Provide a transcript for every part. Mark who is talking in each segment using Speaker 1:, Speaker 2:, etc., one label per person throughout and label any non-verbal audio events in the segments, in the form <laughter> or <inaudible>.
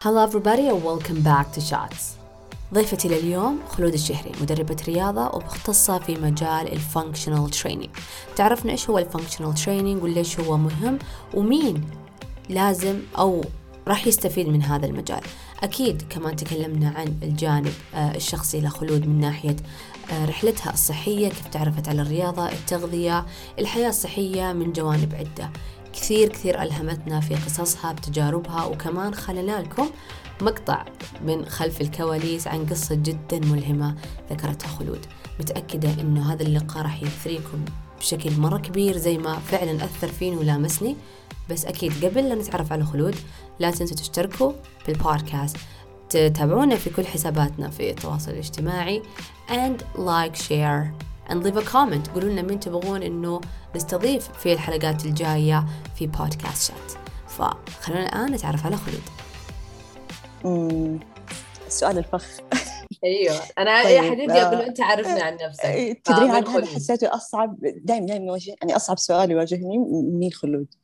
Speaker 1: Hello everybody and welcome back to Shots. ضيفتي لليوم خلود الشهري مدربة رياضة ومختصة في مجال ال functional training تعرفنا إيش هو ال functional training وليش هو مهم ومين لازم أو راح يستفيد من هذا المجال. أكيد كمان تكلمنا عن الجانب آه، الشخصي لخلود من ناحية آه، رحلتها الصحية كيف تعرفت على الرياضة التغذية الحياة الصحية من جوانب عدة. كثير كثير ألهمتنا في قصصها بتجاربها وكمان خلنا لكم مقطع من خلف الكواليس عن قصة جدا ملهمة ذكرتها خلود. متأكدة إنه هذا اللقاء راح يثريكم بشكل مرة كبير زي ما فعلا أثر فيني ولامسني. بس أكيد قبل لا نتعرف على خلود لا تنسوا تشتركوا بالبودكاست. تتابعونا في كل حساباتنا في التواصل الاجتماعي and like share. And leave a comment. قولوا لنا مين تبغون إنه نستضيف في الحلقات الجاية في بودكاست شات فخلونا الآن نتعرف على خلود.
Speaker 2: السؤال الفخ.
Speaker 1: أيوه. أنا <laughs> طيب. يا حبيبي أقول انت عرفني عن نفسك؟
Speaker 2: تدري عن هذا حسيته أصعب دائما دائما يواجه يعني أصعب سؤال يواجهني مين خلود.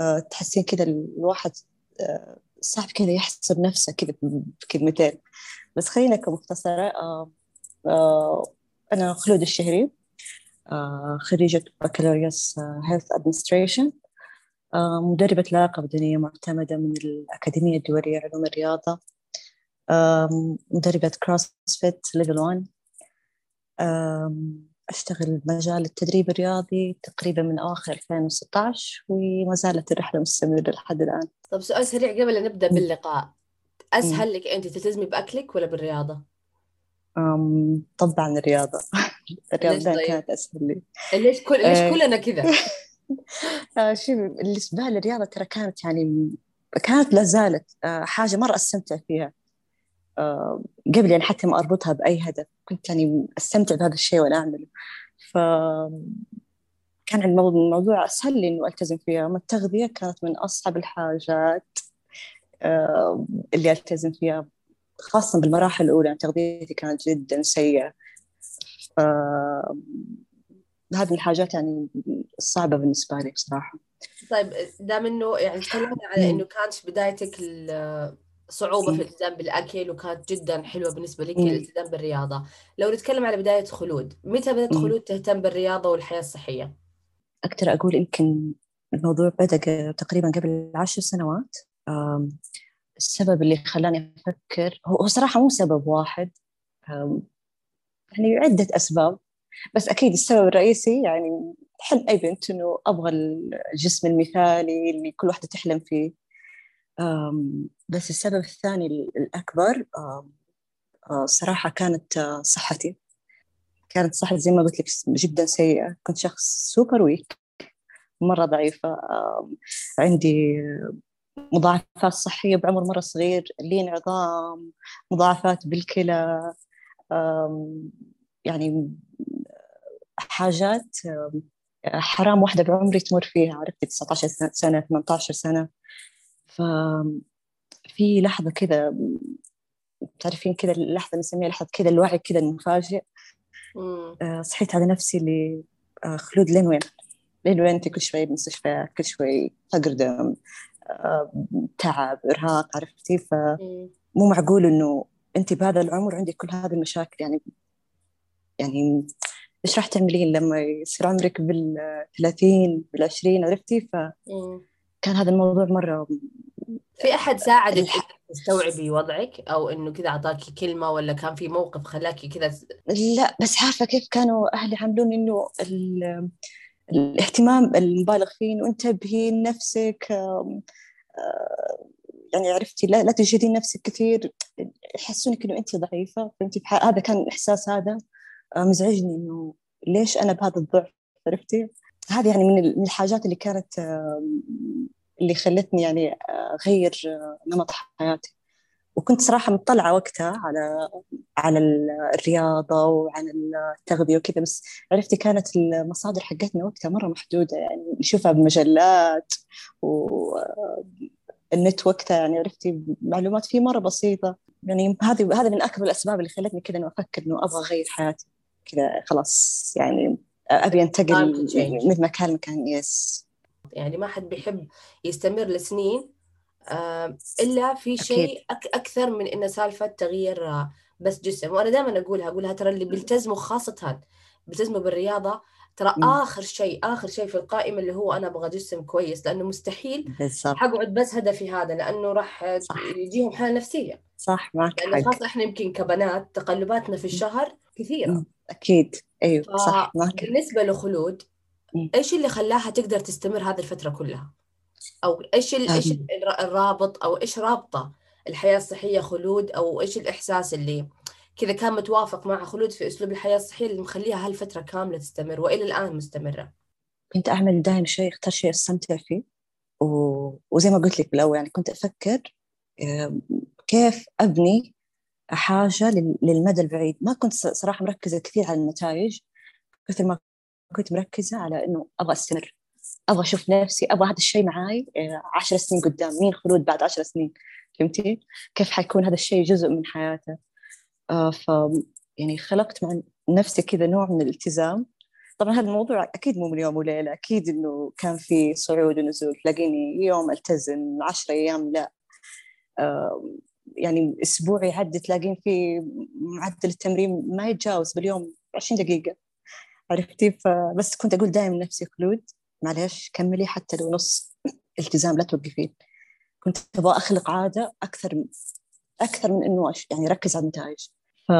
Speaker 2: أه تحسين كذا الواحد أه صعب كذا يحسب نفسه كذا بكلمتين. بس خلينا كمختصرة أه أه أنا خلود الشهري أه خريجة بكالوريوس health administration مدربة لياقة بدنية معتمدة من الأكاديمية الدولية لعلوم الرياضة. مدربة CrossFit level 1 أشتغل بمجال التدريب الرياضي تقريبا من أواخر 2016 وما زالت الرحلة مستمرة لحد الآن.
Speaker 1: طب سؤال سريع قبل لا نبدأ باللقاء. أسهل لك أنت تلتزمي بأكلك ولا بالرياضة؟
Speaker 2: طبعا الرياضة <laughs> الرياضة طيب؟ كانت أسهل لي
Speaker 1: ليش كل ليش آه. كلنا كذا؟ <laughs>
Speaker 2: آه، شوف بالنسبة لي الرياضة ترى كانت يعني كانت لا زالت آه، حاجة مرة أستمتع فيها قبل يعني حتى ما أربطها بأي هدف كنت يعني أستمتع بهذا الشيء وأنا أعمله ف كان الموضوع أسهل لي إنه ألتزم فيها أما التغذية كانت من أصعب الحاجات اللي ألتزم فيها خاصة بالمراحل الأولى يعني تغذيتي كانت جدا سيئة. هذه الحاجات يعني الصعبة بالنسبة لي بصراحة.
Speaker 1: طيب دام إنه يعني تكلمنا على إنه كانت بدايتك صعوبة في الالتزام بالأكل وكانت جدا حلوة بالنسبة لك الالتزام بالرياضة. لو نتكلم على بداية خلود متى بدأت خلود تهتم بالرياضة والحياة الصحية؟
Speaker 2: أقدر أقول يمكن الموضوع بدأ تقريبا قبل عشر سنوات. السبب اللي خلاني أفكر هو صراحة مو سبب واحد يعني عدة أسباب بس أكيد السبب الرئيسي يعني حلم أي بنت إنه أبغى الجسم المثالي اللي كل واحدة تحلم فيه. بس السبب الثاني الأكبر صراحة كانت صحتي. كانت صحتي زي ما قلت لك جدا سيئة. كنت شخص سوبر ويك مرة ضعيفة. عندي مضاعفات صحية بعمر مرة صغير لين عظام مضاعفات بالكلى يعني حاجات حرام واحدة بعمري تمر فيها عرفتي 19 سنة 18 سنة. ففي لحظة كذا تعرفين كذا اللحظة نسميها لحظة كذا الوعي كذا المفاجئ. آه، صحيت على نفسي اللي آه، خلود لين وين؟ لين وين؟ انت كل شوي بالمستشفى كل شوي فقر دم. تعب إرهاق عرفتي فمو معقول إنه انت بهذا العمر عندك كل هذه المشاكل يعني يعني إيش راح تعملين لما يصير عمرك بال 30 بال 20 عرفتي؟ ف كان هذا الموضوع مرة
Speaker 1: في أحد ساعدك تستوعبي وضعك؟ أو إنه كذا أعطاكي كلمة ولا كان في موقف خلاكي كذا
Speaker 2: لا بس عارفة كيف كانوا أهلي يعاملون إنه الاهتمام المبالغ فيه انه انتبهي لنفسك يعني عرفتي لا, لا تجهدين نفسك كثير يحسونك إنه انت ضعيفة فهمتي هذا كان الاحساس هذا مزعجني إنه ليش أنا بهذا الضعف عرفتي؟ هذه يعني من الحاجات اللي كانت اللي خلتني يعني أغير نمط حياتي. وكنت صراحة مطلعة وقتها على على الرياضة وعن التغذية وكذا بس عرفتي كانت المصادر حقتنا وقتها مرة محدودة يعني نشوفها بمجلات والنت وقتها يعني عرفتي معلومات فيه مرة بسيطة. يعني هذه هذه من أكبر الأسباب اللي خلتني كذا إنه أفكر إنه أبغى أغير حياتي. كذا خلاص يعني أبي أنتقل من مكان لمكان يس
Speaker 1: يعني ما حد بيحب يستمر لسنين إلا في شيء أكثر من انه سالفة تغيير آه، بس جسم. وأنا دائما أقولها أقولها ترى اللي بيلتزموا خاصه بيلتزموا بالرياضة ترى آخر شيء آخر شيء في القائمة اللي هو أنا أبغى جسم كويس لأنه مستحيل حقعد بس هدفي هذا لأنه راح يجيهم حالة نفسية.
Speaker 2: صح معك
Speaker 1: لأنه خاصة إحنا يمكن كبنات تقلباتنا في الشهر كثيرة.
Speaker 2: أكيد. أيوه صح معك
Speaker 1: بالنسبة لخلود إيش اللي خلاها تقدر تستمر هذه الفترة كلها؟ أو إيش إيش الرابط أو إيش رابطة الحياة الصحية خلود أو إيش الإحساس اللي كذا كان متوافق مع خلود في أسلوب الحياة الصحية اللي مخليها هالفترة كاملة تستمر وإلى الآن مستمرة.
Speaker 2: كنت أعمل دائما شيء أختار شيء أستمتع فيه. و... وزي ما قلت لك بالأول يعني كنت أفكر كيف أبني حاجة للمدى البعيد. ما كنت صراحة مركزة كثير على النتائج كثر ما كنت مركزة على إنه أبغى أستمر. أبغى أشوف نفسي أبغى هذا الشيء معاي آه، عشر سنين قدام. مين خلود بعد عشر سنين؟ فهمتي؟ كيف حيكون هذا الشيء جزء من حياته؟ آه، ف يعني خلقت مع نفسي كذا نوع من الالتزام. طبعا هذا الموضوع أكيد مو من يوم وليلة. أكيد إنه كان في صعود ونزول. تلاقيني يوم ألتزم عشرة أيام لا. يعني أسبوع يعدي تلاقين في معدل التمرين ما يتجاوز باليوم 20 دقيقة. عرفتي؟ فبس كنت أقول دائما نفسي خلود. معلش كملي حتى لو نص التزام لا توقفين. كنت أبغى أخلق عادة أكثر من أكثر من إنه يعني ركز على النتائج. ف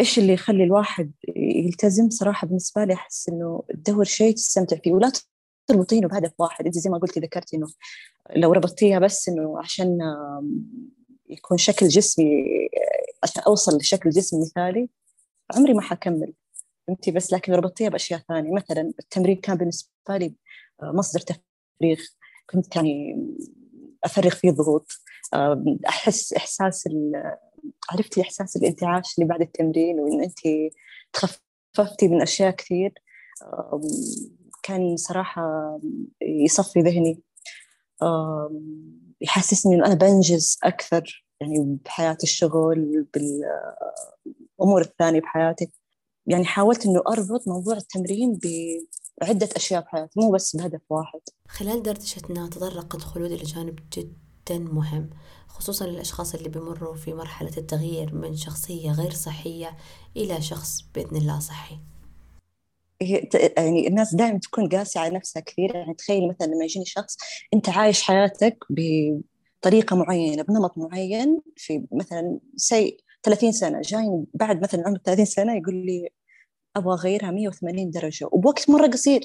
Speaker 2: إيش اللي يخلي الواحد يلتزم؟ صراحة بالنسبة لي أحس إنه تدور شيء تستمتع فيه ولا تربطينه بهدف واحد. أنت زي ما قلتي ذكرتي إنه لو ربطتيها بس إنه عشان يكون شكل جسمي عشان أوصل لشكل جسم مثالي عمري ما حكمل. فهمتي بس لكن ربطتيها بأشياء ثانية. مثلا التمرين كان بالنسبة لي مصدر تفريغ. كنت يعني أفرغ فيه الضغوط أحس إحساس عرفتي إحساس الإنتعاش اللي بعد التمرين وإن انت تخففتي من أشياء كثير. كان صراحة يصفي ذهني. يحسسني إنه أنا بنجز أكثر يعني بحياة الشغل بالامور الثانية بحياتي. يعني حاولت إنه أربط موضوع التمرين بعدة أشياء بحياتي مو بس بهدف واحد.
Speaker 1: خلال دردشتنا تطرقت خلود إلى جانب جدا مهم خصوصا للأشخاص اللي بيمروا في مرحلة التغيير من شخصية غير صحية إلى شخص بإذن الله صحي.
Speaker 2: يعني الناس دائما تكون قاسية على نفسها كثير يعني تخيلي مثلا لما يجيني شخص أنت عايش حياتك بطريقة معينة بنمط معين في مثلا سي 30 سنة جاي بعد مثلا عمر 30 سنة يقول لي أبغى أغيرها 180 درجة. وبوقت مرة قصير.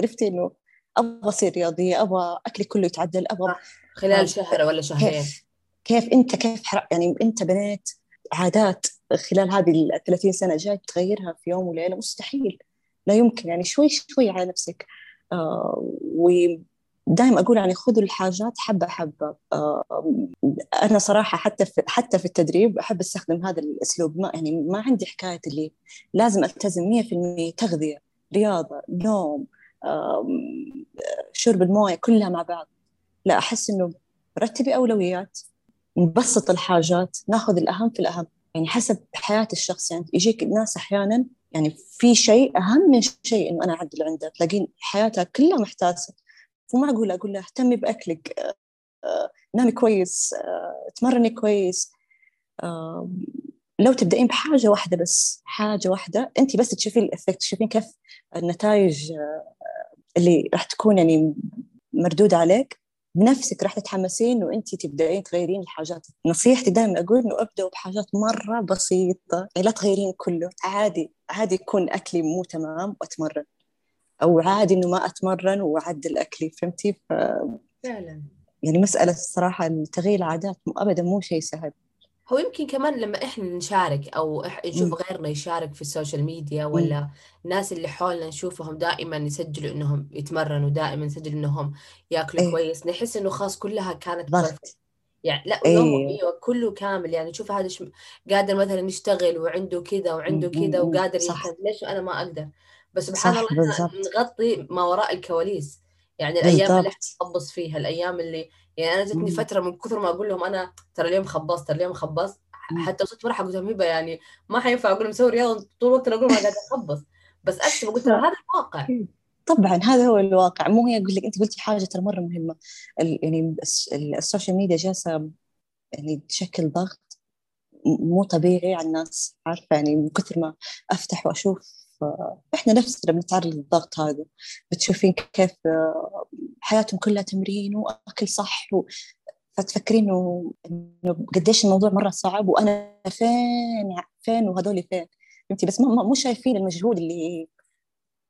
Speaker 2: عرفتي إنه أبغى أصير رياضية أبغى أكلي كله يتعدل أبغى
Speaker 1: خلال شهر ولا شهرين.
Speaker 2: كيف, كيف أنت كيف يعني أنت بنيت عادات خلال هذه ال 30 سنة جاي تغيرها في يوم وليلة؟ مستحيل. لا يمكن يعني شوي شوي على نفسك. آه ودائما أقول يعني خذوا الحاجات حبة حبة. آه أنا صراحة حتى في حتى في التدريب أحب أستخدم هذا الأسلوب. ما يعني ما عندي حكاية اللي لازم ألتزم 100% تغذية رياضة نوم شرب الموية كلها مع بعض. لا أحس إنه رتبي أولويات نبسط الحاجات ناخذ الأهم في الأهم. يعني حسب حياة الشخص يعني يجيك الناس أحيانا يعني في شيء أهم من شيء إنه أنا أعدل عنده. تلاقين حياتها كلها محتاسة. مو معقول أقول لها اهتمي بأكلك آه، نامي كويس آه، تمرني كويس لو تبدأين بحاجة واحدة بس حاجة واحدة أنت بس تشوفين الإفكت تشوفين كيف النتائج آه، اللي راح تكون يعني مردودة عليك بنفسك راح تتحمسين انه انت تبدأين تغيرين الحاجات. نصيحتي دائما أقول إنه ابدأوا بحاجات مرة بسيطة يعني لا تغيرين كله عادي عادي يكون أكلي مو تمام وأتمرن. أو عادي إنه ما أتمرن وأعدل أكلي فهمتي؟ ف...
Speaker 1: فعلا.
Speaker 2: يعني مسألة الصراحة تغيير العادات ابدا مو شيء سهل.
Speaker 1: هو يمكن كمان لما إحنا نشارك أو نشوف غيرنا يشارك في السوشيال ميديا ولا الناس اللي حولنا نشوفهم دائما يسجلوا إنهم يتمرنوا دائما يسجلوا إنهم يأكلوا أيه. كويس نحس إنه خلاص كلها كانت ضغط. يعني لا أيه. أيوه كله كامل يعني شوف هذا شم... قادر مثلا يشتغل وعنده كذا وعنده كذا وقادر يهتم ليش أنا ما أقدر؟ بس سبحان الله إحنا نغطي ما وراء الكواليس. يعني الأيام اللي إحنا فيها الأيام اللي يعني أنا جتني فترة من كثر ما أقول لهم أنا ترى اليوم خبصت ترى اليوم خبصت حتى وصلت مرحله قلت لهم هبة يعني ما حينفع أقول مسوي رياضة طول الوقت أقول ما قاعد أخبص. بس أكتب <laughs> قلت هذا الواقع.
Speaker 2: طبعا هذا هو الواقع. مو هي أقول لك أنت قلتي حاجة ترى مرة مهمة. يعني السوشيال ميديا جالسة يعني تشكل ضغط مو طبيعي على الناس. عارفة يعني من كثر ما أفتح وأشوف إحنا نفسنا بنتعرض للضغط هذا بتشوفين كيف حياتهم كلها تمرين وأكل صح و... فتفكرين إنه إنه قديش الموضوع مرة صعب وأنا فين فين وهذول فين؟ فهمتي؟ بس مو شايفين المجهود اللي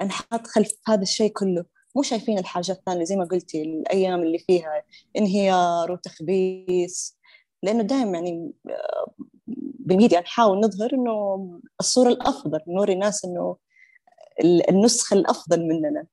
Speaker 2: انحط خلف هذا الشيء كله. مو شايفين الحاجات الثانية زي ما قلتي الأيام اللي فيها انهيار وتخبيص. لأنه دائما يعني بالميديا نحاول نظهر إنه الصورة الأفضل نوري الناس إنه النسخة الأفضل مننا.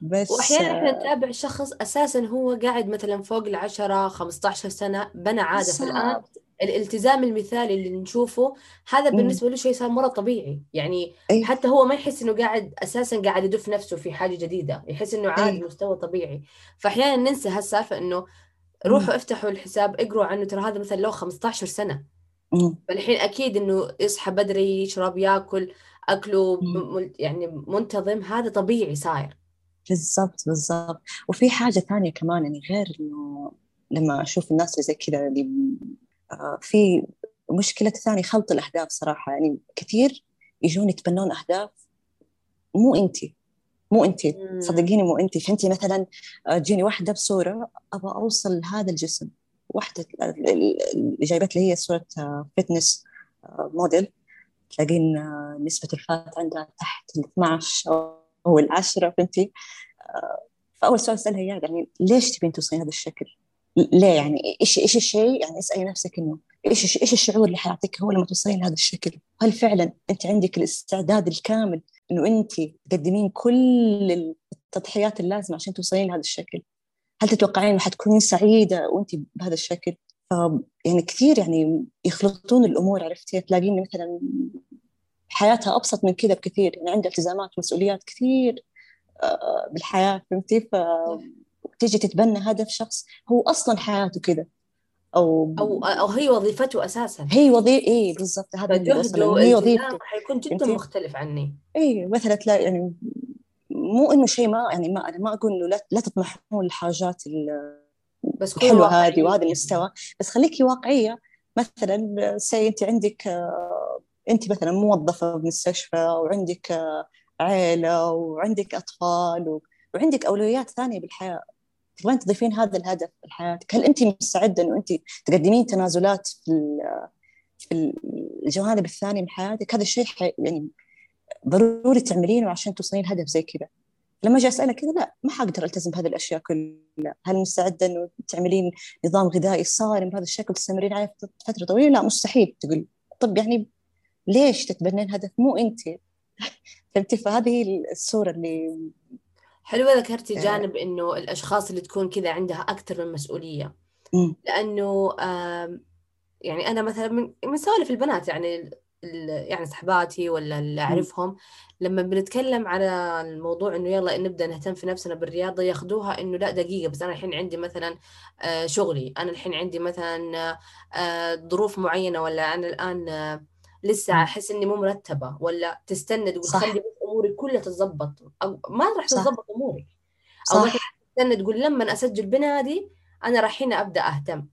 Speaker 1: بس وأحيانا إحنا نتابع شخص أساسا هو قاعد مثلا فوق العشرة 15 سنة بنى عادة فالان الالتزام المثالي اللي نشوفه هذا بالنسبة له شيء صار مرة طبيعي. يعني أيه؟ حتى هو ما يحس إنه قاعد أساسا قاعد يدف نفسه في حاجة جديدة. يحس إنه عادي أيه؟ مستوى طبيعي. فأحيانا ننسى هالسالفة إنه روحوا مم. افتحوا الحساب اقروا عنه. ترى هذا مثلا له 15 سنة. فالحين أكيد إنه يصحى بدري يشرب ياكل. أكله. يعني منتظم هذا طبيعي صاير.
Speaker 2: بالضبط بالضبط. وفي حاجة ثانية كمان يعني غير إنه لما أشوف الناس اللي زي كذا اللي آه، في مشكلة ثانية خلط الأهداف صراحة. يعني كثير يجون يتبنون أهداف مو أنت مو أنت صدقيني مو أنت. فأنت مثلا آه، تجيني واحدة بصورة أبغى أوصل لهذا الجسم. واحدة اللي جايبت لي هي صورة فتنس آه، موديل تلاقين نسبة الفات عندها تحت ال 12 أو العشرة فهمتي فأول سؤال أسألها إياه يعني ليش تبين توصلين هذا الشكل؟ ليه يعني إيش إيش الشيء يعني اسألي نفسك إنه إيش إيش الشعور اللي حيعطيك هو لما توصلين لهذا الشكل؟ هل فعلا أنت عندك الاستعداد الكامل إنه أنت تقدمين كل التضحيات اللازمة عشان توصلين لهذا الشكل؟ هل تتوقعين إنه حتكونين سعيدة وأنت بهذا الشكل؟ ف يعني كثير يعني يخلطون الأمور عرفتي؟ تلاقين مثلا حياتها أبسط من كذا بكثير يعني عندها التزامات ومسؤوليات كثير آه، بالحياة فهمتي؟ ف تيجي تتبنى هدف شخص هو أصلا حياته كذا
Speaker 1: أو أو أو هي وظيفته أساسا.
Speaker 2: هي وظيفه اي بالضبط
Speaker 1: هذا جهده هي وظيفته حيكون جدا مختلف عني.
Speaker 2: اي مثلا تلاقي يعني مو إنه شيء ما يعني ما أنا ما أقول إنه لا, لا تطمحون للحاجات بس الحلوه هذه وهذا المستوى. بس خليكي واقعية. مثلا سي انت عندك آه، انت مثلا موظفة بمستشفى وعندك آه، عيلة وعندك أطفال وعندك أولويات ثانية بالحياة. تبغين تضيفين هذا الهدف لحياتك. هل انت مستعدة إنه انت تقدمين تنازلات في في الجوانب الثانية من حياتك؟ هذا الشيء يعني ضروري تعملينه عشان توصلين لهدف زي كذا. لما أجي اسالك كذا لا ما حقدر ألتزم بهذه الأشياء كلها. هل مستعدة إنه تعملين نظام غذائي صارم بهذا الشكل تستمرين عليه فترة طويلة؟ لا مستحيل. تقول طب يعني ليش تتبنين هدف؟ مو أنت. <laughs> فهمتي؟ فهذه الصورة اللي
Speaker 1: حلوة ذكرتي آه. جانب إنه الأشخاص اللي تكون كذا عندها أكثر من مسؤولية. لأنه يعني أنا مثلا من من سوالف البنات يعني يعني صحباتي ولا اللي أعرفهم لما بنتكلم على الموضوع إنه يلا نبدأ نهتم في نفسنا بالرياضة ياخذوها إنه لأ دقيقة بس أنا الحين عندي مثلا آه، شغلي أنا الحين عندي مثلا آه، ظروف معينة ولا أنا الآن لسه أحس إني مو مرتبة ولا تستنى تقول خلي أموري كلها تتظبط ما راح تتظبط امورك أو مثلا تستنى تقول لما أسجل بنادي أنا راح هنا أبدأ أهتم.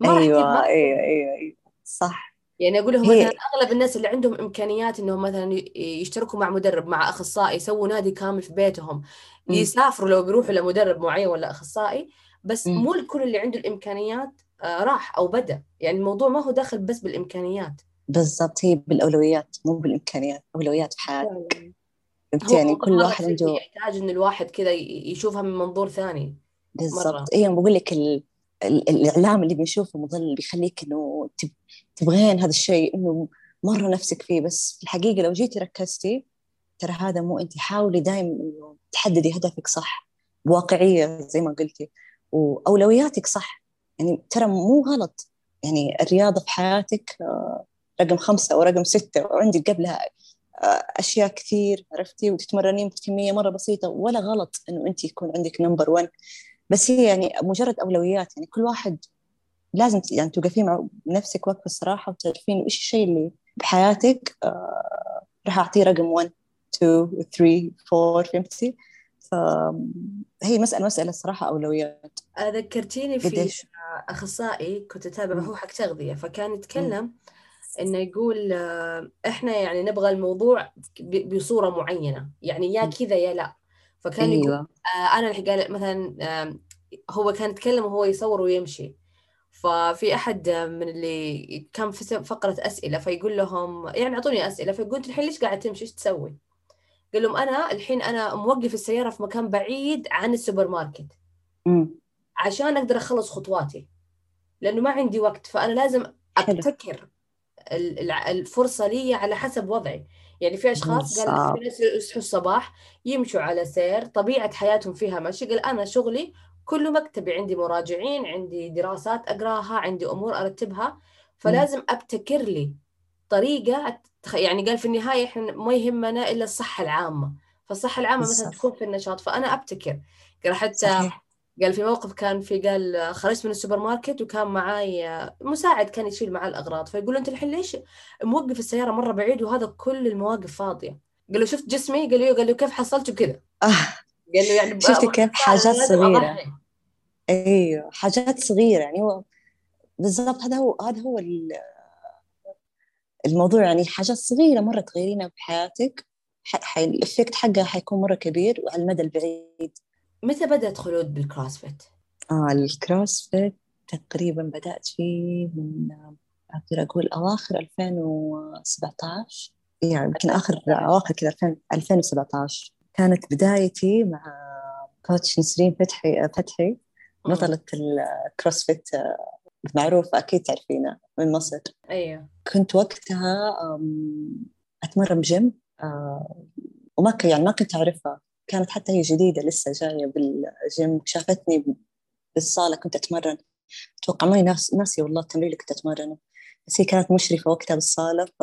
Speaker 2: ما أيوه أيوه أيوه أيوه. صح.
Speaker 1: يعني أقول لهم مثلا أغلب الناس اللي عندهم إمكانيات إنهم مثلا يشتركوا مع مدرب مع أخصائي يسووا نادي كامل في بيتهم. م. يسافروا لو بيروحوا لمدرب معين ولا أخصائي بس م. مو الكل اللي عنده الإمكانيات آه راح أو بدأ. يعني الموضوع ما هو داخل بس بالإمكانيات.
Speaker 2: بالضبط هي بالأولويات مو بالإمكانيات أولويات في حياتك. فهمت يعني كل واحد عنده
Speaker 1: يحتاج إن الواحد كذا يشوفها من منظور ثاني
Speaker 2: بالضبط. اي بقول لك ال... ال... الإعلام اللي بنشوفه مظل بيخليك إنه تب... تبغين هذا الشيء إنه مرة نفسك فيه بس في الحقيقة لو جيتي ركزتي ترى هذا مو انت حاولي دائما إنه تحددي هدفك صح بواقعيه زي ما قلتي وأولوياتك صح. يعني ترى مو غلط. يعني الرياضة في حياتك آه، رقم خمسة أو رقم ستة وعندك قبلها آه، أشياء كثير عرفتي؟ وتتمرنين بكمية مرة بسيطة ولا غلط إنه أنت يكون عندك نمبر 1 بس هي يعني مجرد أولويات. يعني كل واحد لازم يعني توقفين مع نفسك وقفة الصراحة وتعرفين إيش الشيء اللي بحياتك آه راح أعطيه رقم 1 2 3 4 فهمتي؟ فهي مسألة مسألة الصراحة أولويات.
Speaker 1: ذكرتيني في أخصائي كنت أتابعه هو حق تغذية فكان يتكلم إنه يقول آه، إحنا يعني نبغى الموضوع بصورة معينة يعني يا كذا يا لا. فكان أيوة. يقول آه، أنا اللي قال مثلا هو كان يتكلم وهو يصور ويمشي. ففي أحد من اللي كان في فقرة أسئلة فيقول لهم يعني أعطوني أسئلة فقلت الحين ليش قاعد تمشي؟ إيش تسوي؟ قال لهم أنا الحين أنا موقف السيارة في مكان بعيد عن السوبر ماركت عشان أقدر أخلص خطواتي لأنه ما عندي وقت فأنا لازم أبتكر الفرصة لي على حسب وضعي. يعني في أشخاص قال في ناس يصحوا الصباح يمشوا على سير طبيعة حياتهم فيها مشي قال أنا شغلي كله مكتبي عندي مراجعين عندي دراسات أقراها عندي أمور أرتبها فلازم أبتكر لي طريقة يعني قال في النهاية إحنا ما يهمنا إلا الصحة العامة. فالصحة العامة مثلا تكون في النشاط فأنا أبتكر. قال حتى صحيح. قال في موقف كان في قال خرجت من السوبر ماركت وكان معاي مساعد كان يشيل معاه الأغراض. فيقول له أنت الحين ليش موقف السيارة مرة بعيد وهذا كل المواقف فاضية؟ قال له شفت جسمي؟ قال له قال له كيف حصلته كذا
Speaker 2: آه. قال له يعني شفتي كيف؟ حاجات صغيرة. أيوه حاجات صغيرة. يعني هو بالضبط هذا هو هذا هو الموضوع. يعني حاجات صغيرة مرة تغيرينها بحياتك ال effect حقها حيكون مرة كبير وعلى المدى البعيد.
Speaker 1: متى بدأت خلود بال CrossFit؟
Speaker 2: آه ال CrossFit تقريبا بدأت فيه من أقدر أقول أواخر 2017 يعني يمكن آخر أواخر كذا 2017 كانت بدايتي مع coach نسرين فتحي فتحي بطلة ال CrossFit معروفة أكيد تعرفينها من مصر.
Speaker 1: أيوه.
Speaker 2: كنت وقتها أتمرن بجيم آه، وما يعني ما كنت أعرفها. كانت حتى هي جديدة لسه جاية بالجيم. شافتني بالصالة كنت أتمرن. أتوقع ماني ناس ناسي والله التمرين اللي كنت أتمرنه. بس هي كانت مشرفة وقتها بالصالة ف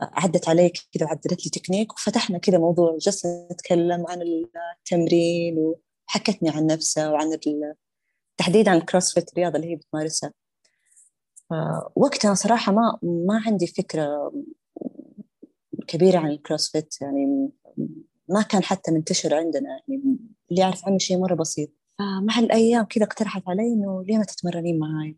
Speaker 2: عدت علي كذا وعدلت لي تكنيك وفتحنا كذا موضوع جلسنا نتكلم عن التمرين وحكتني عن نفسها وعن تحديدا عن ال CrossFit الرياضة اللي هي بتمارسها. وقتها صراحة ما ما عندي فكرة كبيرة عن ال CrossFit يعني ما كان حتى منتشر عندنا يعني اللي يعرف عنه شيء مرة بسيط. فمع الأيام كذا اقترحت علي إنه ليه ما تتمرنين معاي؟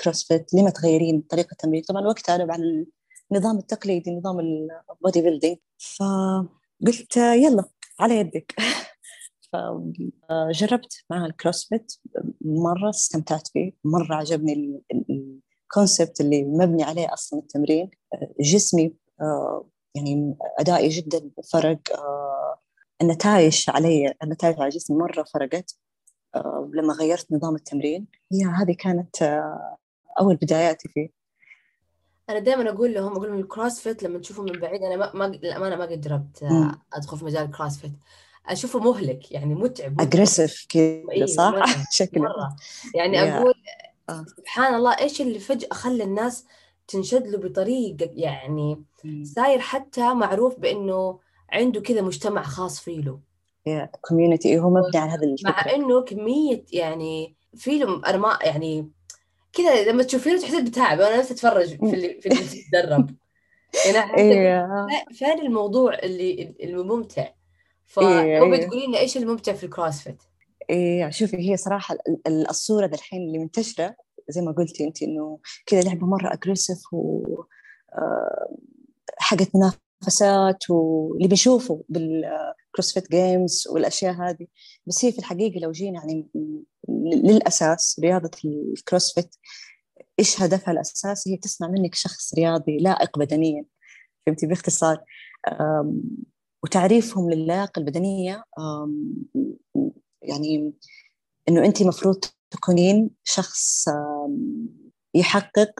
Speaker 2: CrossFit ليه ما تغيرين طريقة التمرين؟ طبعا وقتها أنا على النظام التقليدي نظام ال bodybuilding فقلت يلا على يدك. <laughs> فجربت مع ال CrossFit مرة استمتعت فيه. مرة عجبني ال concept اللي مبني عليه أصلا التمرين. جسمي يعني أدائي جدا فرق. آه، النتائج علي النتائج على جسمي مرة فرقت. آه، لما غيرت نظام التمرين. هي هذه كانت آه، أول بداياتي فيه.
Speaker 1: أنا دائما أقول لهم أقول لهم ال CrossFit لما تشوفه من بعيد أنا ما, ما للأمانة ما قد جربت أدخل في مجال ال CrossFit أشوفه مهلك يعني متعب
Speaker 2: aggressive كذا صح؟ <laughs>
Speaker 1: شكله. مرة. يعني yeah. أقول سبحان الله إيش اللي فجأة خلى الناس تنشد له بطريقة يعني صاير حتى معروف بإنه عنده كذا مجتمع خاص فيه له.
Speaker 2: community هو مبني على هذا
Speaker 1: الفكرة. مع إنه كمية يعني في له أنا ما يعني كذا لما تشوفينه تحسين بتعب أنا نفسي أتفرج في اللي في اللي تتدرب <laughs> يعني إيه. فين الموضوع اللي الممتع فهو إيه. بتقولي لنا إيش الممتع في الكروسفيت
Speaker 2: إيه شوفي هي صراحة الصورة الحين اللي منتشرة زي ما قلتي انت إنه كذا لعبة مرة aggressive و آه، حقت منافسات واللي بنشوفه بال CrossFit Games والأشياء هذه. بس هي في الحقيقة لو جينا يعني للأساس رياضة ال CrossFit إيش هدفها الاساسي هي تصنع منك شخص رياضي لائق بدنيا فهمتي؟ باختصار وتعريفهم للياقه البدنية يعني إنه انت مفروض تكونين شخص يحقق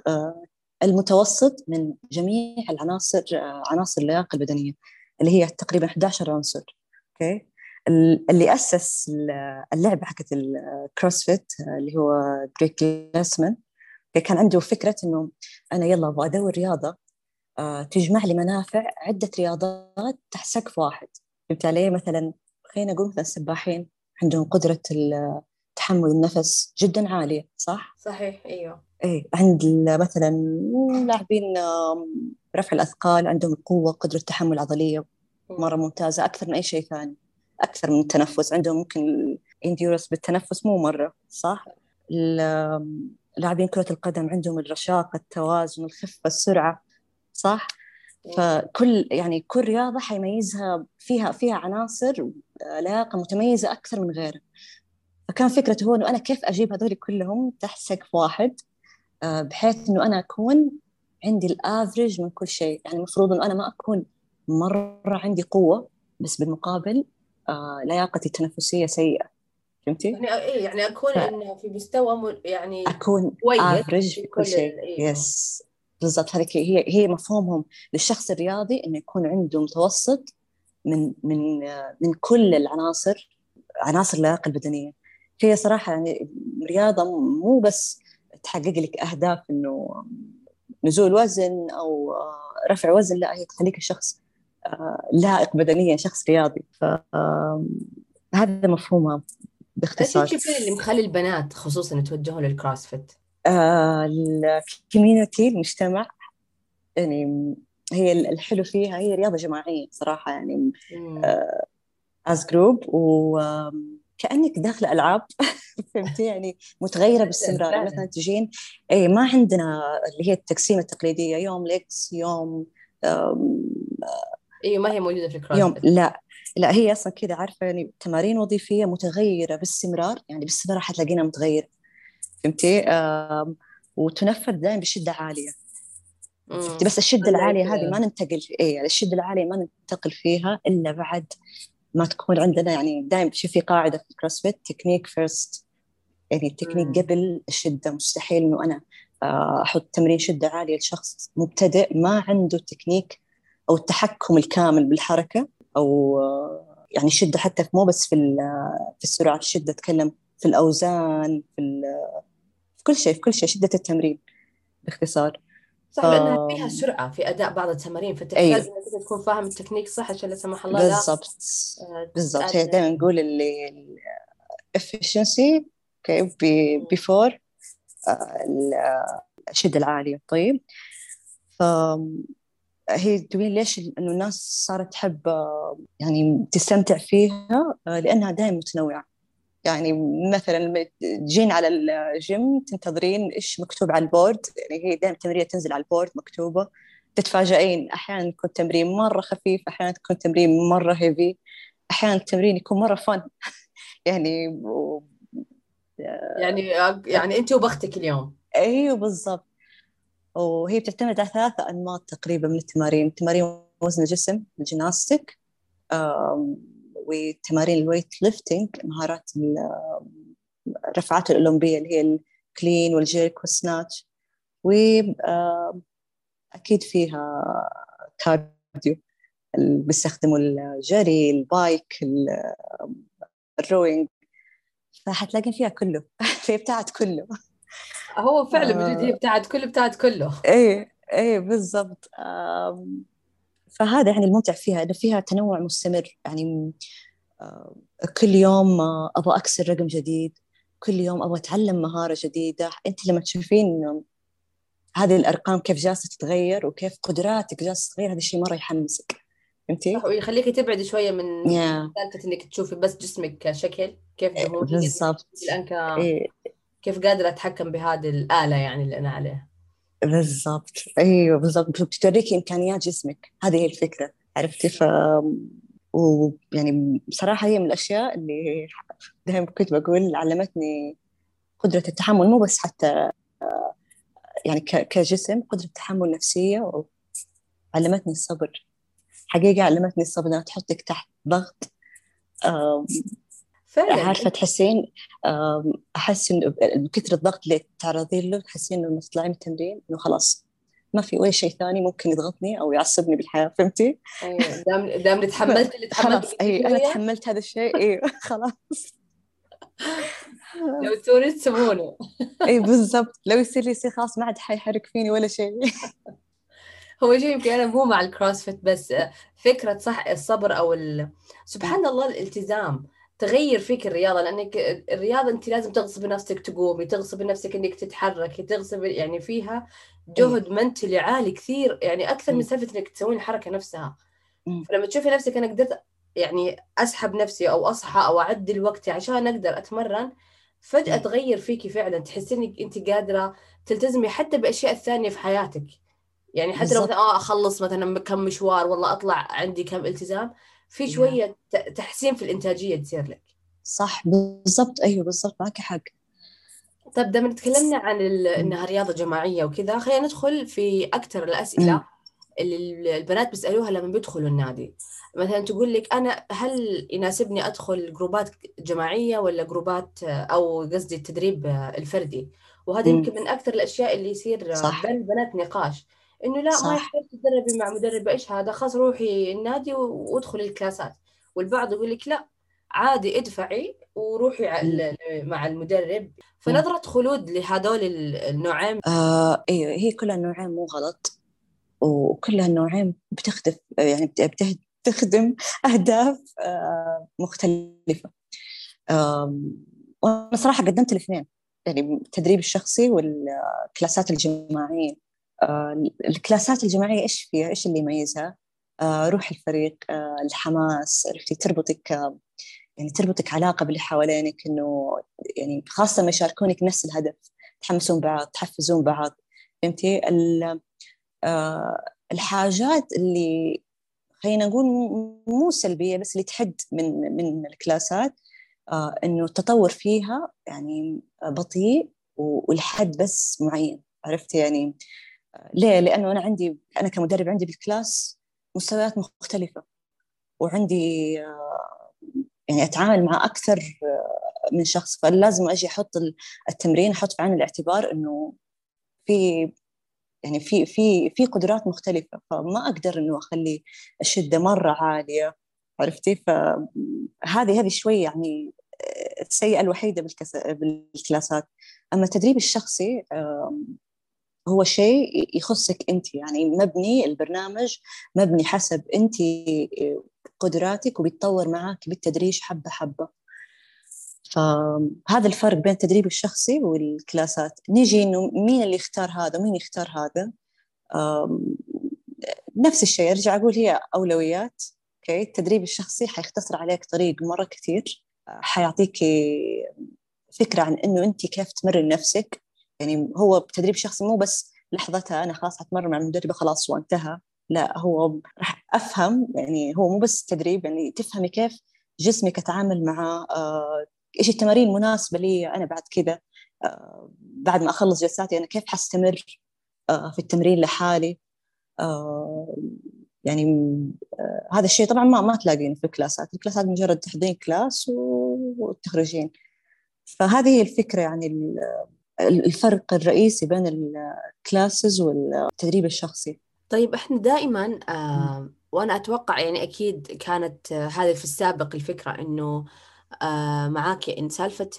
Speaker 2: المتوسط من جميع العناصر عناصر اللياقه البدنية اللي هي تقريبا 11 عنصر. أوكي. اللي أسس اللعبة حقت الكروسفيت اللي هو جريك لاسمان كان عنده فكرة إنه أنا يلا أبغى أدور رياضة آه، تجمع لي منافع عدة رياضات تحت سقف واحد. فهمت علي؟ مثلا خلينا نقول مثلا السباحين عندهم قدرة تحمل النفس جدا عالية صح؟
Speaker 1: صحيح أيوه.
Speaker 2: إيه عند مثلا لاعبين رفع الأثقال عندهم القوه قدرة التحمل العضليه مرة ممتازة أكثر من أي شيء ثاني. أكثر من التنفس. عندهم ممكن الانديورس بالتنفس مو مرة صح؟ لاعبين كرة القدم عندهم الرشاقة التوازن الخفة السرعة صح؟ فكل يعني كل رياضة حيميزها فيها فيها عناصر لياقة متميزة أكثر من غيرها. فكان فكرته هو إنه أنا كيف أجيب هذول كلهم تحت سقف واحد آه، بحيث إنه أنا أكون عندي الافرج من كل شيء. يعني المفروض إنه أنا ما أكون مرة عندي قوة بس بالمقابل آه لياقتي التنفسية سيئة. فهمتي؟
Speaker 1: يعني إيه يعني أكون ف... إنه في مستوى يعني
Speaker 2: أكون افرج في كل شيء. إيه. يس بالضبط. هذيك هي هي مفهومهم للشخص الرياضي إنه يكون عنده متوسط من من من كل العناصر عناصر اللياقة البدنية. هي صراحة يعني رياضة مو بس تحقق لك أهداف إنه نزول وزن أو آه، رفع وزن لا هي تخليك شخص آه، لائق بدنيا شخص رياضي. فهذا مفهومها باختصار.
Speaker 1: إيش اللي مخلي البنات خصوصا يتوجهوا لل CrossFit؟
Speaker 2: آه ال community المجتمع يعني هي الحلو فيها هي رياضة جماعية صراحة يعني as group وكانك داخله ألعاب. <laughs> فهمتي؟ يعني متغيرة <laughs> باستمرار. مثلا تجين اي ما عندنا اللي هي التقسيمة التقليدية يوم legs يوم
Speaker 1: أيوه ما هي موجودة في ال cross
Speaker 2: يوم لا لا هي أصلا كذا عارفة يعني تمارين وظيفية متغيرة باستمرار يعني باستمرار حتلاقينا متغيره فهمتي؟ وتنفذ دائما بشدة عالية. فهمتي؟ بس الشدة العالية هذه ما ننتقل اي يعني الشدة العالية ما ننتقل فيها إلا بعد ما تكون عندنا يعني دائما في قاعدة في ال CrossFit technique first يعني التكنيك قبل الشدة مستحيل إنه أنا آه، أحط تمرين شدة عالية لشخص مبتدئ ما عنده التكنيك أو التحكم الكامل بالحركة أو يعني شدة حتى مو بس في في السرعة الشده اتكلم في الأوزان في, في كل شيء في كل شيء شدة التمرين باختصار.
Speaker 1: صح ف... لانها فيها سرعة في أداء بعض التمارين فتحتاج أيوه. تكون فاهم التكنيك صح عشان لا سمح الله
Speaker 2: بالضبط. آه، بالضبط. هي دائما نقول اللي efficiency okay before الشدة العالية. طيب. ف هي تقولين ليش إنه الناس صارت تحب يعني تستمتع فيها؟ لأنها دائما متنوعة. يعني مثلا تجين على الجيم تنتظرين إيش مكتوب على ال board. يعني هي دائما تمرين تنزل على ال board مكتوبة. تتفاجئين أحيانا يكون تمرين مرة خفيف أحيانا تكون تمرين مرة heavy أحيانا التمرين يكون مرة fun <laughs> يعني و...
Speaker 1: يعني يعني أنت وبختك اليوم.
Speaker 2: أيوه بالضبط. وهي بتعتمد على ثلاثة أنماط تقريبا من التمارين. تمارين وزن الجسم ال gymnastics وتمارين ال weightlifting مهارات الرفعات الأولمبية اللي هي ال clean وال jerk وال snatch وأكيد فيها كارديو بيستخدموا الجري ال bike ال rowing فحتلاقين فيها كله. <laughs> في بتاعت كله.
Speaker 1: هو فعلا بجد هي بتاعت كله بتاعت كله.
Speaker 2: إيه إيه بالضبط. فهذا يعني الممتع فيها إنه فيها تنوع مستمر. يعني كل يوم أبغى أكسر رقم جديد. كل يوم أبغى أتعلم مهارة جديدة. أنت لما تشوفين هذه الأرقام كيف جالسة تتغير وكيف قدراتك جالسة تتغير هذا الشيء مرة يحمسك. فهمتي؟
Speaker 1: صح ويخليكي تبعدي شوية من سالفة إنك تشوفي بس جسمك كشكل كيف
Speaker 2: دهون بالضبط.
Speaker 1: الان ك... كيف قادرة أتحكم بهذه الآلة يعني اللي أنا عليها؟
Speaker 2: بالضبط. أيوه بالضبط. بتوريكي إمكانيات جسمك. هذه هي الفكرة. عرفتي؟ ف ويعني بصراحة هي من الأشياء اللي دائما كنت بقول علمتني قدرة التحمل مو بس حتى يعني كجسم قدرة التحمل نفسيه وعلمتني الصبر. حقيقة علمتني الصبر إنها تحطك تحت ضغط فعلا. عارفة تحسين أحس إنه كثر الضغط اللي تعرضين له تحسين إنه تطلعين من التمرين إنه خلاص ما في ولا شيء ثاني ممكن يضغطني أو يعصبني بالحياة فهمتي؟
Speaker 1: أيوه. دام دام تحملت اللي تحملت
Speaker 2: خلاص أي أنا تحملت هذا الشيء أيوه <laughs> خلاص.
Speaker 1: لو تسووني تسوونه
Speaker 2: إي بالضبط. لو يصير لي يصير خلاص ما عاد حيحرك فيني ولا شيء.
Speaker 1: هو شيء يمكن أنا مو مع الكروسفيت بس فكرة صح الصبر أو ال... سبحان الله الالتزام. تغير فيك الرياضة لأنك الرياضة أنت لازم تغصب نفسك تقومي تغصب نفسك أنك تتحركي تغصب يعني فيها جهد منتلي عالي كثير يعني أكثر من سالفة أنك تسوين الحركة نفسها. فلما تشوفي نفسك أنا قدرت يعني أسحب نفسي أو أصحى أو أعدل وقتي عشان أقدر أتمرن فجأة تغير فيكي فعلا تحسي إنك أنت قادرة تلتزمي حتى بأشياء الثانية في حياتك. يعني حتى لو مثلا آه أخلص مثلا كم مشوار والله أطلع عندي كم التزام. في شوية تحسين في الإنتاجية تصير لك.
Speaker 2: صح بالضبط. أيوه بالضبط. معك حق.
Speaker 1: طيب دام تكلمنا عن إنها رياضة جماعية وكذا خلينا ندخل في أكثر الأسئلة اللي البنات بيسألوها لما بيدخلوا النادي. مثلا تقول لك أنا هل يناسبني أدخل جروبات جماعية ولا جروبات أو قصدي التدريب الفردي؟ وهذا يمكن من أكثر الأشياء اللي يصير صح. بين البنات نقاش. إنه لا صح. ما يحتاج تدربي مع مدرب. إيش هذا؟ خلاص روحي النادي وادخلي الكلاسات. والبعض يقول لك لا عادي ادفعي وروحي مع المدرب. فنظرة خلود لهذول النوعين.
Speaker 2: آه أيوه هي كلها النوعين مو غلط. وكلها النوعين بتخدم يعني بتخدم أهداف آه مختلفة. وأنا صراحة قدمت الاثنين. يعني التدريب الشخصي والكلاسات الجماعية. آه الكلاسات الجماعية إيش فيها؟ إيش اللي يميزها؟ آه روح الفريق آه الحماس عرفتي تربطك يعني تربطك علاقة باللي حوالينك إنه يعني خاصة ما يشاركونك نفس الهدف تحمسون بعض تحفزون بعض فهمتي آه الحاجات اللي خلينا نقول مو سلبية بس اللي تحد من من الكلاسات آه إنه التطور فيها يعني بطيء والحد بس معين عرفت يعني ليه؟ لأنه أنا عندي أنا كمدرب عندي بالكلاس مستويات مختلفة وعندي آه يعني أتعامل مع أكثر آه، من شخص فلازم أجي أحط التمرين أحط في عين الاعتبار إنه في يعني في في في قدرات مختلفة فما أقدر إنه أخلي الشدة مرة عالية عرفتي فهذه هذه شوي يعني آه، السيئة الوحيدة بالكلاسات أما التدريب الشخصي هو شيء يخصك أنت. يعني مبني البرنامج مبني حسب أنت قدراتك وبيتطور معك بالتدريج حبة حبة. فهذا الفرق بين التدريب الشخصي والكلاسات. نيجي إنه مين اللي يختار هذا ومين يختار هذا؟ نفس الشيء. أرجع أقول هي أولويات أوكي؟ التدريب الشخصي حيختصر عليك طريق مرة كثير حيعطيك فكرة عن إنه أنت كيف تمرن نفسك يعني هو التدريب الشخصي مو بس لحظتها أنا خلاص حتمرن مع المدربة خلاص وانتهى. لا هو راح أفهم يعني هو مو بس تدريب يعني تفهمي كيف جسمك اتعامل مع آه، إيش التمارين المناسبة لي. أنا بعد كذا آه، بعد ما أخلص جلساتي أنا كيف حستمر آه، في التمرين لحالي؟ يعني هذا الشيء طبعا ما ما تلاقينه في الكلاسات. الكلاسات مجرد تحضين كلاس وتخرجين. فهذه هي الفكرة يعني الفرق الرئيسي بين الكلاسز والتدريب الشخصي.
Speaker 1: طيب إحنا دائما آه وأنا أتوقع يعني أكيد كانت آه هذه في السابق الفكرة إنه آه معاك إن سالفة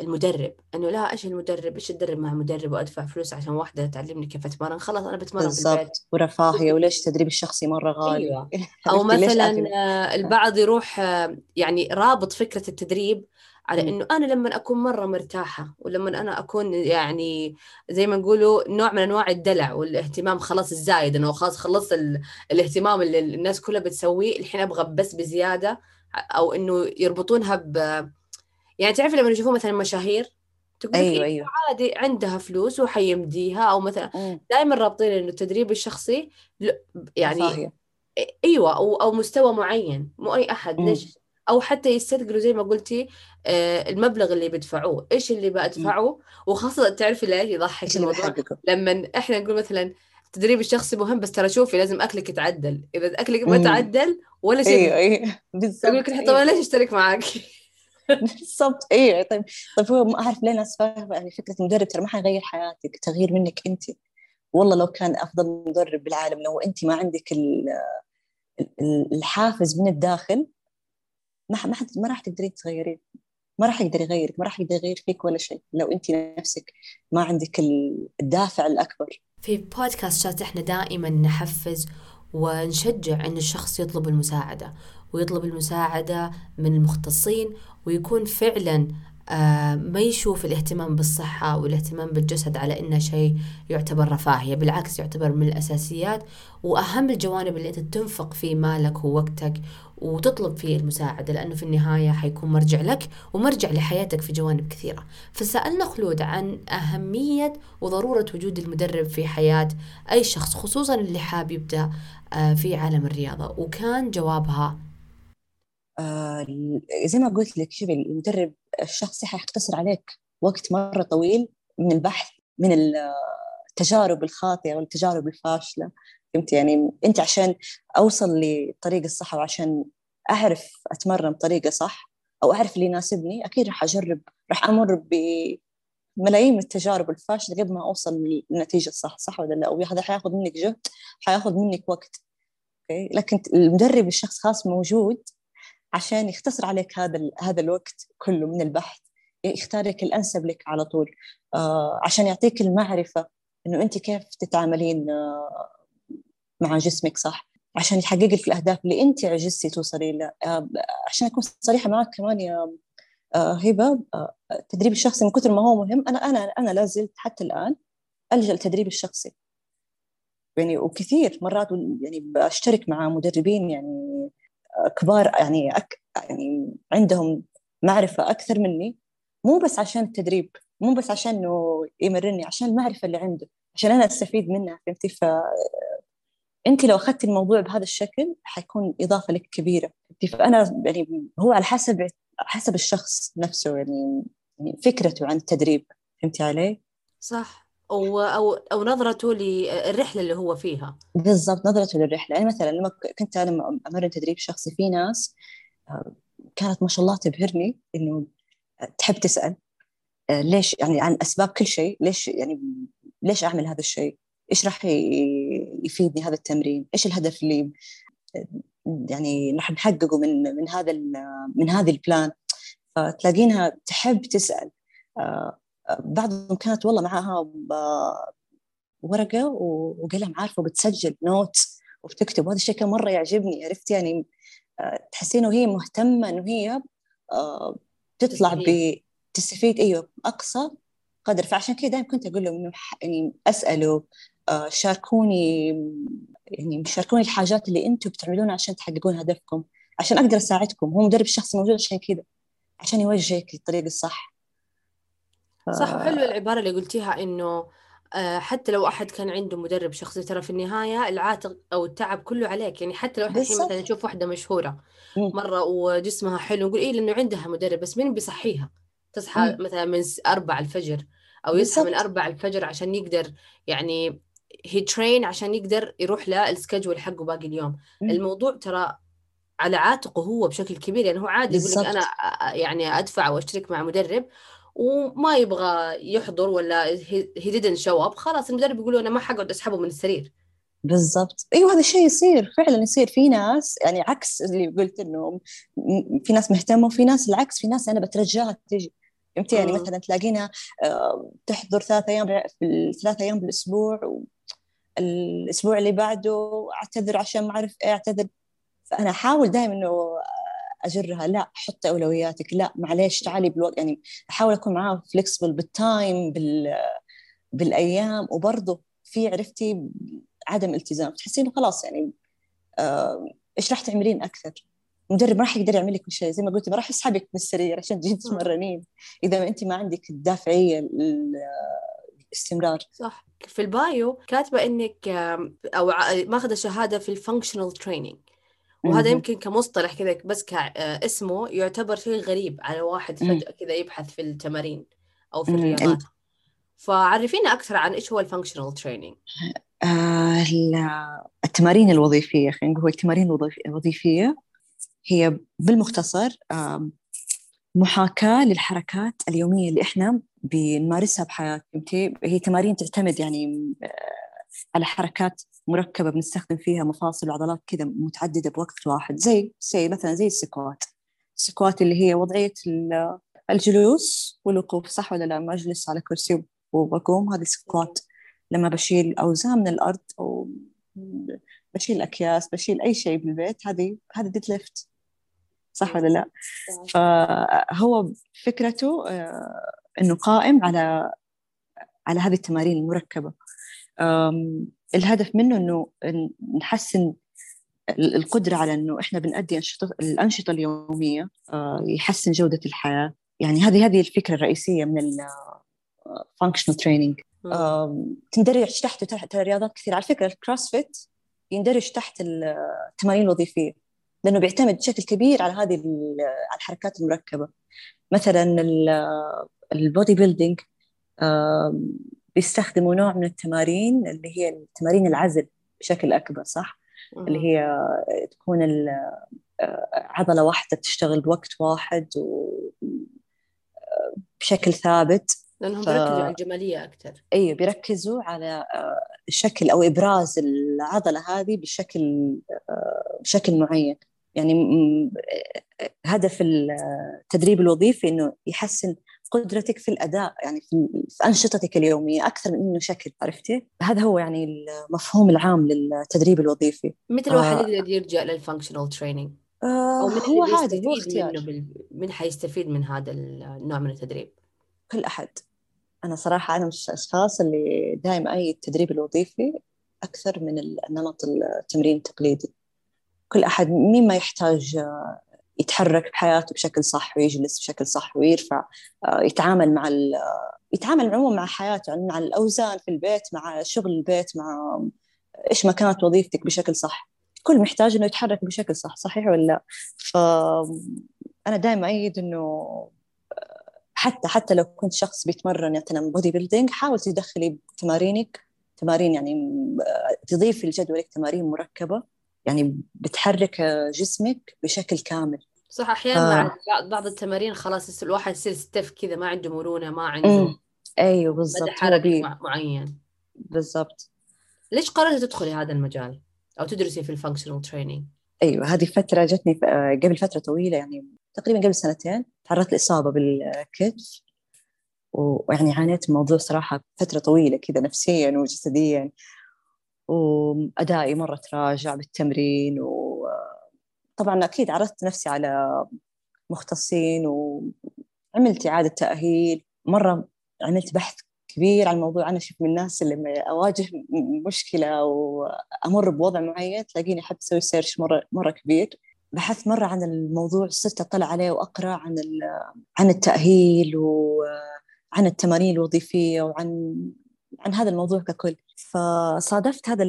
Speaker 1: المدرب. إنه لا إيش المدرب؟ إيش أدرب مع مدرب وأدفع فلوس عشان واحدة تعلمني كيف أتمرن؟ خلاص أنا بتمرن
Speaker 2: بالضبط. ورفاهية. وليش التدريب الشخصي مرة غالي؟ أيوة. <laughs>
Speaker 1: أو مثلا آه البعض يروح آه يعني رابط فكرة التدريب على إنه أنا لما أكون مرة مرتاحة ولما أنا أكون يعني زي ما نقولوا نوع من أنواع الدلع والاهتمام خلاص الزايد إنه خلاص خلصت الاهتمام اللي الناس كلها بتسويه الحين أبغى بس بزيادة أو إنه يربطونها ب يعني تعرف لما يشوفون مثلا مشاهير
Speaker 2: تقول أيوه أيوه.
Speaker 1: عادي عندها فلوس وحيمديها أو مثلا دائما رابطين إنه التدريب الشخصي يعني صحيح. أيوه أو أو مستوى معين مو أي أحد ليش أو حتى يستثقلوا زي ما قلتي آه، المبلغ اللي بيدفعوه. إيش اللي بدفعه وخاصة تعرفي ليش يضحك الموضوع لما إحنا نقول مثلا التدريب الشخصي مهم بس ترى شوفي لازم أكلك يتعدل. إذا أكلك ما تعدل ولا شيء
Speaker 2: أيوه أيوه.
Speaker 1: بالضبط يقول لك طب أنا ليش أشترك معك <laughs>
Speaker 2: بالضبط أيوه. طيب طيب هو ما أعرف ليه الناس فاهمة يعني فكرة المدرب ترى ما حيغير حياتك تغيير منك أنت. والله لو كان أفضل مدرب بالعالم لو أنت ما عندك الحافز من الداخل ما ما ما راح تقدرين تغيرين. ما راح يقدر يغيرك ما راح يقدر يغير فيك ولا شيء لو أنت نفسك ما عندك الدافع الأكبر.
Speaker 1: في بودكاست شات إحنا دائما نحفز ونشجع إن الشخص يطلب المساعدة ويطلب المساعدة من المختصين ويكون فعلا ما يشوف الاهتمام بالصحة والاهتمام بالجسد على إنه شيء يعتبر رفاهية بالعكس يعتبر من الأساسيات. وأهم الجوانب اللي أنت تنفق فيه مالك ووقتك وتطلب فيه المساعدة لأنه في النهاية حيكون مرجع لك ومرجع لحياتك في جوانب كثيرة. فسألنا خلود عن أهمية وضرورة وجود المدرب في حياة أي شخص خصوصا اللي حاب يبدأ آه، في عالم الرياضة. وكان جوابها
Speaker 2: آه زي ما قلت لك شوفي المدرب الشخصي حيختصر عليك وقت مرة طويل من البحث من التجارب الخاطئة والتجارب الفاشلة. فهمت؟ يعني أنت عشان أوصل للطريق الصح وعشان أعرف أتمرن بطريقة صح أو أعرف اللي يناسبني أكيد راح أجرب راح أمر بملايين من التجارب الفاشلة قبل ما أوصل للنتيجة الصح صح ولا لا؟ وهذا حياخذ منك جهد حياخذ منك وقت. أوكي؟ لكن المدرب الشخص خاص موجود عشان يختصر عليك هذا هذا الوقت كله من البحث يختار لك الأنسب لك على طول. آه عشان يعطيك المعرفة إنه أنت كيف تتعاملين آه مع جسمك صح؟ عشان يحقق لك الأهداف اللي أنت عجزتي توصلي لها آه عشان أكون صريحة معك كمان يا هبة التدريب الشخصي من كثر ما هو مهم. أنا أنا أنا لا زلت حتى الآن ألجأ التدريب الشخصي. يعني وكثير مرات يعني بشترك مع مدربين يعني كبار يعني أك يعني عندهم معرفة أكثر مني مو بس عشان التدريب مو بس عشان إنه يمرني عشان المعرفة اللي عنده عشان أنا أستفيد منها فهمتي؟ ف أنت لو أخذتي الموضوع بهذا الشكل حيكون إضافة لك كبيرة فأنا يعني هو على حسب حسب الشخص نفسه يعني, يعني فكرته عن التدريب فهمتي علي؟
Speaker 1: صح. أو أو أو نظرته للرحلة اللي هو فيها.
Speaker 2: بالضبط نظرته للرحلة. يعني مثلا لما كنت أنا أمرن تدريب شخصي في ناس آه، كانت ما شاء الله تبهرني إنه تحب تسأل آه، ليش يعني عن أسباب كل شيء ليش يعني ليش أعمل هذا الشيء؟ إيش راح يفيدني هذا التمرين؟ إيش الهدف اللي يعني راح نحققه من من هذا من هذه ال plan فتلاقينها تحب تسأل آه، بعضهم كانت والله معاها ورقة وقلم عارفة وبتسجل note وبتكتب وهذا الشيء كان مرة يعجبني عرفت يعني آه، تحسين وهي مهتمة إنه هي آه، تطلع بتستفيد أيوه أقصى قدر. فعشان كذا دائما كنت أقول لهم إنه يعني أسأله آه، شاركوني يعني شاركوني الحاجات اللي أنتم بتعملونها عشان تحققون هدفكم عشان أقدر أساعدكم. هو مدرب شخصي موجود عشان كذا عشان يوجهك للطريق الصح.
Speaker 1: صح وحلوة العبارة اللي قلتيها إنه آه، حتى لو أحد كان عنده مدرب شخصي ترى في النهاية العاتق أو التعب كله عليك. يعني حتى لو الحين مثلا نشوف واحدة مشهورة مرة وجسمها حلو نقول إيه لأنه عندها مدرب بس مين بيصحيها؟ تصحى. مثلا من أربع الفجر أو يصحى من أربع الفجر عشان يقدر يعني هي ترين عشان يقدر يروح للسكجول حقه باقي اليوم. الموضوع ترى على عاتقه هو بشكل كبير. يعني هو عادي يقول لك أنا يعني أدفع وأشترك مع مدرب وما يبغى يحضر ولا هي didn't show up خلاص المدرب يقول أنا ما حقعد أسحبه من السرير.
Speaker 2: بالضبط. أيوه هذا الشيء يصير. فعلا يصير. في ناس يعني عكس اللي قلت إنه في ناس مهتمة وفي ناس العكس. في ناس أنا بترجاها تجي. فهمتي؟ يعني مثلا تلاقينا آه، تحضر ثلاث أيام في الثلاث أيام بالأسبوع الأسبوع اللي بعده أعتذر عشان ما أعرف إيه أعتذر. فأنا أحاول دائما إنه أجرها لا حط أولوياتك لا معليش تعالي بالوقت يعني أحاول أكون معاها flexible بال time بال بالأيام وبرضه في عرفتي عدم التزام تحسين خلاص يعني آه إيش راح تعملين أكثر؟ المدرب ما راح يقدر يعمل لك كل شيء زي ما قلت ما راح يسحبك من السرير عشان تجين تتمرنين. إذا ما أنت ما عندك الدافعية الاستمرار
Speaker 1: صح. في ال bio كاتبة إنك أو ماخذة شهادة في ال functional training وهذا يمكن كمصطلح كذا بس كاسمه يعتبر شيء غريب على واحد فجأة كذا يبحث في التمارين أو في الرياضات. فعرفينا أكثر عن إيش هو ال functional training
Speaker 2: آه التمارين الوظيفية خلينا نقول التمارين الوظيفية هي بالمختصر آه محاكاة للحركات اليومية اللي إحنا بنمارسها بحياتنا. هي تمارين تعتمد يعني على حركات مركبة بنستخدم فيها مفاصل وعضلات كذا متعددة بوقت واحد. زي زي مثلا زي ال squat. ال squat اللي هي وضعية الجلوس والوقوف صح ولا لا؟ ما أجلس على كرسي وبقوم. هذه squat لما بشيل أوزان من الأرض أو بشيل أكياس بشيل أي شيء بالبيت هذه هذه deadlift. صح ولا لا؟ فهو فكرته آه، إنه قائم على على هذه التمارين المركبة. الهدف منه إنه نحسن القدرة على أنه إحنا بنأدي أنشطة الأنشطة اليومية آه، يحسن جودة الحياة. يعني هذه هذه الفكرة الرئيسية من ال functional training. تندرج تحته تحت رياضات كثير على فكرة الكروسفيت يندرج تحت التمارين الوظيفية لأنه بيعتمد بشكل كبير على هذه على الحركات المركبة. مثلا البودي بيلدينج بيستخدموا نوع من التمارين اللي هي التمارين العزل بشكل أكبر صح؟ اللي هي تكون عضلة واحدة تشتغل بوقت واحد وبشكل ثابت.
Speaker 1: لأنهم ف... بيركزوا على الجمالية أكثر
Speaker 2: أيوه بيركزوا على شكل أو إبراز العضلة هذه بشكل بشكل معين. يعني هدف التدريب الوظيفي إنه يحسن قدرتك في الأداء يعني في, في أنشطتك اليومية أكثر من إنه شكل عرفتي؟ هذا هو يعني المفهوم العام للتدريب الوظيفي
Speaker 1: متى الواحد آه يقدر يرجع لل functional
Speaker 2: training؟
Speaker 1: آه من
Speaker 2: هو عادي هو اختيار
Speaker 1: بال... من حيستفيد من هذا النوع من التدريب؟
Speaker 2: كل أحد أنا صراحة أنا من الاشخاص اللي دائما أي التدريب الوظيفي أكثر من النمط التمرين التقليدي كل أحد مين ما يحتاج يتحرك بحياته بشكل صح ويجلس بشكل صح ويرفع آه، يتعامل مع يتعامل عموما مع حياته يعني مع الأوزان في البيت مع شغل البيت مع إيش ما كانت وظيفتك بشكل صح. كل محتاج إنه يتحرك بشكل صح صحيح ولا لا؟ فأنا دائما أأيد إنه حتى حتى لو كنت شخص بيتمرن مثلا bodybuilding حاول تدخلي تمارينك تمارين يعني تضيفي لجدولك تمارين مركبة يعني بتحرك جسمك بشكل كامل.
Speaker 1: صح أحيانا آه. مع بعض التمارين خلاص الواحد يصير stiff كذا ما عنده مرونة ما عنده
Speaker 2: أيوه بالضبط
Speaker 1: حركة معين.
Speaker 2: بالضبط.
Speaker 1: ليش قررتي تدخلي هذا المجال؟ أو تدرسي في ال functional
Speaker 2: training أيوه هذه فترة جتني قبل فترة طويلة يعني تقريبا قبل سنتين تعرضت لإصابة بالكتف. ويعني عانيت من الموضوع صراحة فترة طويلة كذا نفسيا وجسديا. وأدائي مرة تراجع بالتمرين و طبعا أكيد عرضت نفسي على مختصين وعملت إعادة تأهيل. مرة عملت بحث كبير عن الموضوع. أنا أشوف من الناس اللي لما أواجه مشكلة وأمر بوضع معين تلاقيني أحب أسوي search مرة مرة كبير. بحثت مرة عن الموضوع صرت أطلع عليه وأقرأ عن عن التأهيل وعن التمارين الوظيفية وعن عن هذا الموضوع ككل. فصادفت هذا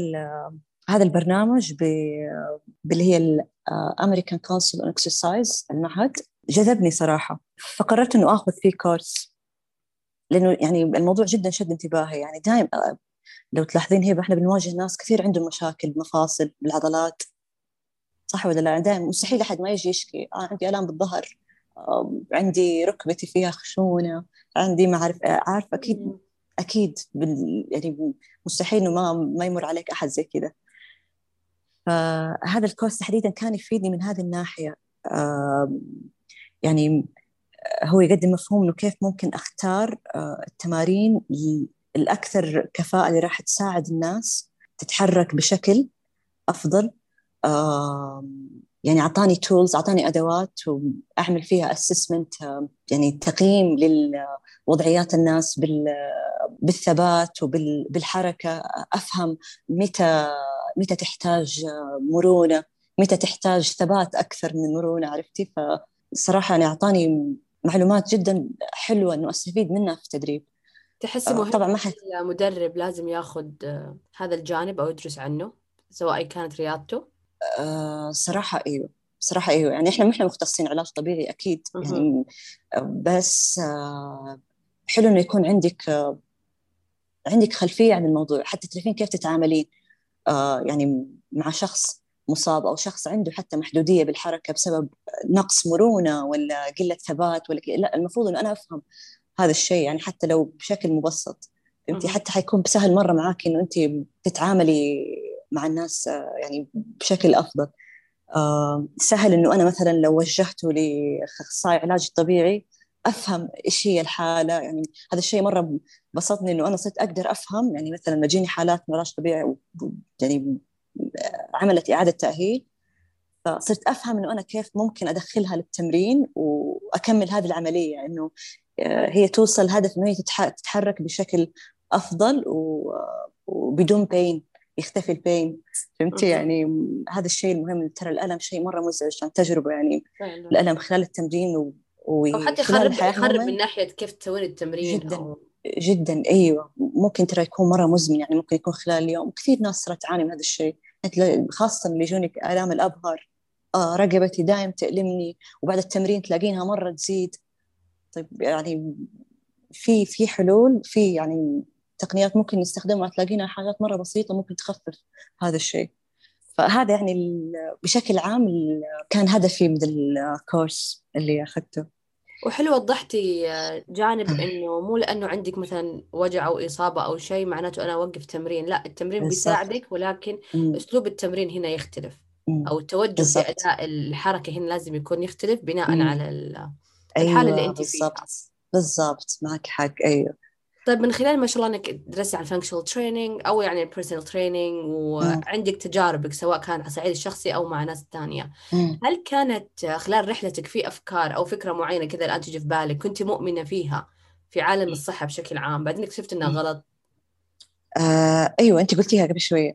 Speaker 2: هذا البرنامج باللي هي ال American Council on Exercise المعهد جذبني صراحة. فقررت إنه آخذ فيه كورس لأنه يعني الموضوع جدا شد انتباهي. يعني دائما لو تلاحظين هبه إحنا بنواجه ناس كثير عندهم مشاكل مفاصل بالعضلات. صح ولا لا؟ دائما مستحيل أحد ما يجي يشكي. آه عندي آلام بالظهر. آه عندي ركبتي فيها خشونة. عندي ما أعرف آه عارف أكيد أكيد بال يعني مستحيل إنه ما ما يمر عليك أحد زي كذا. فهذا ال course تحديدا كان يفيدني من هذه الناحية. يعني هو يقدم مفهوم إنه كيف ممكن أختار آه، التمارين الأكثر كفاءة اللي راح تساعد الناس تتحرك بشكل أفضل. يعني أعطاني tools أعطاني أدوات وأعمل فيها assessment يعني تقييم لوضعيات الناس بالثبات وبالحركه أفهم متى متى تحتاج مرونة متى تحتاج ثبات أكثر من مرونة عرفتي؟ فصراحة يعني أعطاني معلومات جدا حلوة إنه أستفيد منها في التدريب.
Speaker 1: تحسي مهم طبعا ما حد المدرب لازم ياخذ هذا الجانب أو يدرس عنه سواء كانت رياضته
Speaker 2: أه صراحة إيوه صراحة أيوة. يعني إحنا إحنا مختصين علاج طبيعي أكيد. يعني بس آه، حلو إنه يكون عندك آه، عندك خلفية عن الموضوع حتى تعرفين كيف تتعاملين. آه، يعني مع شخص مصاب أو شخص عنده حتى محدودية بالحركة بسبب نقص مرونة ولا قلة ثبات ولا لا المفروض إنه أنا أفهم هذا الشيء يعني حتى لو بشكل مبسط. فهمتي حتى حيكون سهل مرة معاك إنه أنت تتعاملي مع الناس يعني بشكل أفضل. آه، سهل إنه أنا مثلا لو وجهته لاخصائي علاج طبيعي أفهم إيش هي الحالة يعني هذا الشيء مرة بسطني إنه أنا صرت أقدر أفهم يعني مثلا لما تجيني حالات علاج طبيعي يعني عملت إعادة تأهيل فصرت أفهم إنه أنا كيف ممكن أدخلها للتمرين وأكمل هذه العملية إنه آه، هي توصل هدف إنه هي تتحرك بشكل أفضل وبدون بين يختفي البين فهمتي؟ يعني هذا الشيء المهم ترى الألم شيء مرة مزعج عن تجربة يعني الألم خلال التمرين.
Speaker 1: أو حتى يخرب يخرب من ناحية كيف تسوين التمرين
Speaker 2: جدا أو... جدا. أيوه. ممكن ترى يكون مرة مزمن يعني ممكن يكون خلال اليوم. كثير ناس ترى تعاني من هذا الشيء. خاصة اللي يجونك الام الأبهر. آه رقبتي دائم تألمني وبعد التمرين تلاقينها مرة تزيد. طيب يعني في في حلول في يعني تقنيات ممكن نستخدمها. تلاقينا حاجات مرة بسيطة ممكن تخفف هذا الشيء. فهذا يعني بشكل عام كان هدفي من ال course اللي أخذته.
Speaker 1: وحلو وضحتي جانب إنه مو لأنه عندك مثلا وجع أو إصابة أو شيء معناته أنا أوقف تمرين لا التمرين بيساعدك ولكن أسلوب التمرين هنا يختلف. أو التوجه بالزبط. في اداء الحركة هنا لازم يكون يختلف بناء مم. على الحالة أيوة اللي أنت
Speaker 2: بالزبط. فيها بالضبط. معك حق. أيوه.
Speaker 1: طيب من خلال ما شاء الله إنك درستي عن ال functional training أو يعني ال personal training وعندك تجاربك سواء كان على الصعيد الشخصي أو مع ناس ثانية هل كانت خلال رحلتك في أفكار أو فكرة معينة كذا الآن تجي في بالك كنت مؤمنة فيها في عالم الصحة بشكل عام بعدين اكتشفت إنها غلط؟
Speaker 2: آه أيوه أنت قلتيها قبل شوية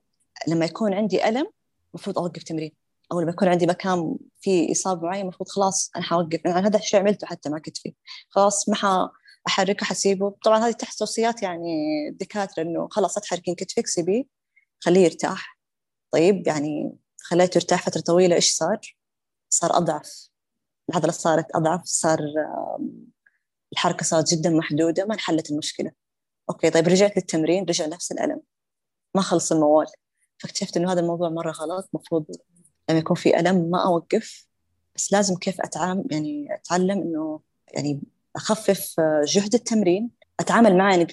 Speaker 2: لما يكون عندي ألم المفروض أوقف تمرين. أو لما يكون عندي مكان فيه إصابة معينة المفروض خلاص أنا حوقف. يعني هذا الشيء عملته حتى مع كتفي خلاص ما أحركه حسيبه. طبعا هذه تحت توصيات يعني الدكاتره إنه خلاص اتحركين كتفك سيبيه خليه يرتاح. طيب يعني خليته يرتاح فترة طويلة إيش صار؟ صار أضعف. العضلة صارت أضعف صار الحركة صارت جدا محدودة ما انحلت المشكلة. أوكي طيب رجعت للتمرين رجع نفس الألم. ما خلص الموال. فاكتشفت إنه هذا الموضوع مرة غلط. المفروض لما يكون في ألم ما أوقف بس لازم كيف اتعامل يعني أتعلم إنه يعني أخفف جهد التمرين أتعامل معه يعني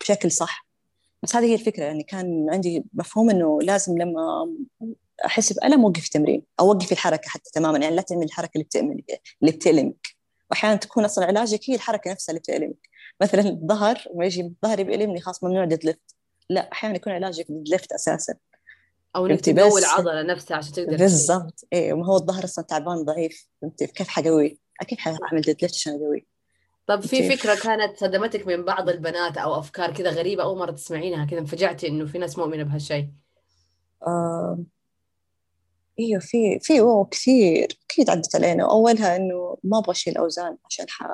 Speaker 2: بشكل صح. بس هذه هي الفكرة يعني كان عندي مفهوم إنه لازم لما أحس بألم أوقف تمرين أو أوقف الحركة حتى تماما يعني لا تعمل الحركة اللي بتأمل اللي بتألمك. واحيانا تكون أصلا علاجك هي الحركة نفسها اللي بتألمك. مثلا الظهر ما يجي ظهري بيألمني خلاص ممنوع deadlift لا أحيانا يكون علاجك deadlift أساسا.
Speaker 1: أو إنك تقوي العضلة نفسها عشان تقدر
Speaker 2: بالضبط. إيه ما هو الظهر أصلا تعبان ضعيف. فهمتي؟ كيف حقوي؟ أكيد حاعمل deadlift عشان اقويه
Speaker 1: طب في فكرة كانت صدمتك من بعض البنات أو أفكار كذا غريبة أول مرة تسمعينها كذا انفجعتي إنه في ناس مؤمنة بهالشيء؟
Speaker 2: آه... إيوه في في أوه كثير أكيد عدت علينا. اولها إنه ما أبغى أشيل أوزان عشان ح...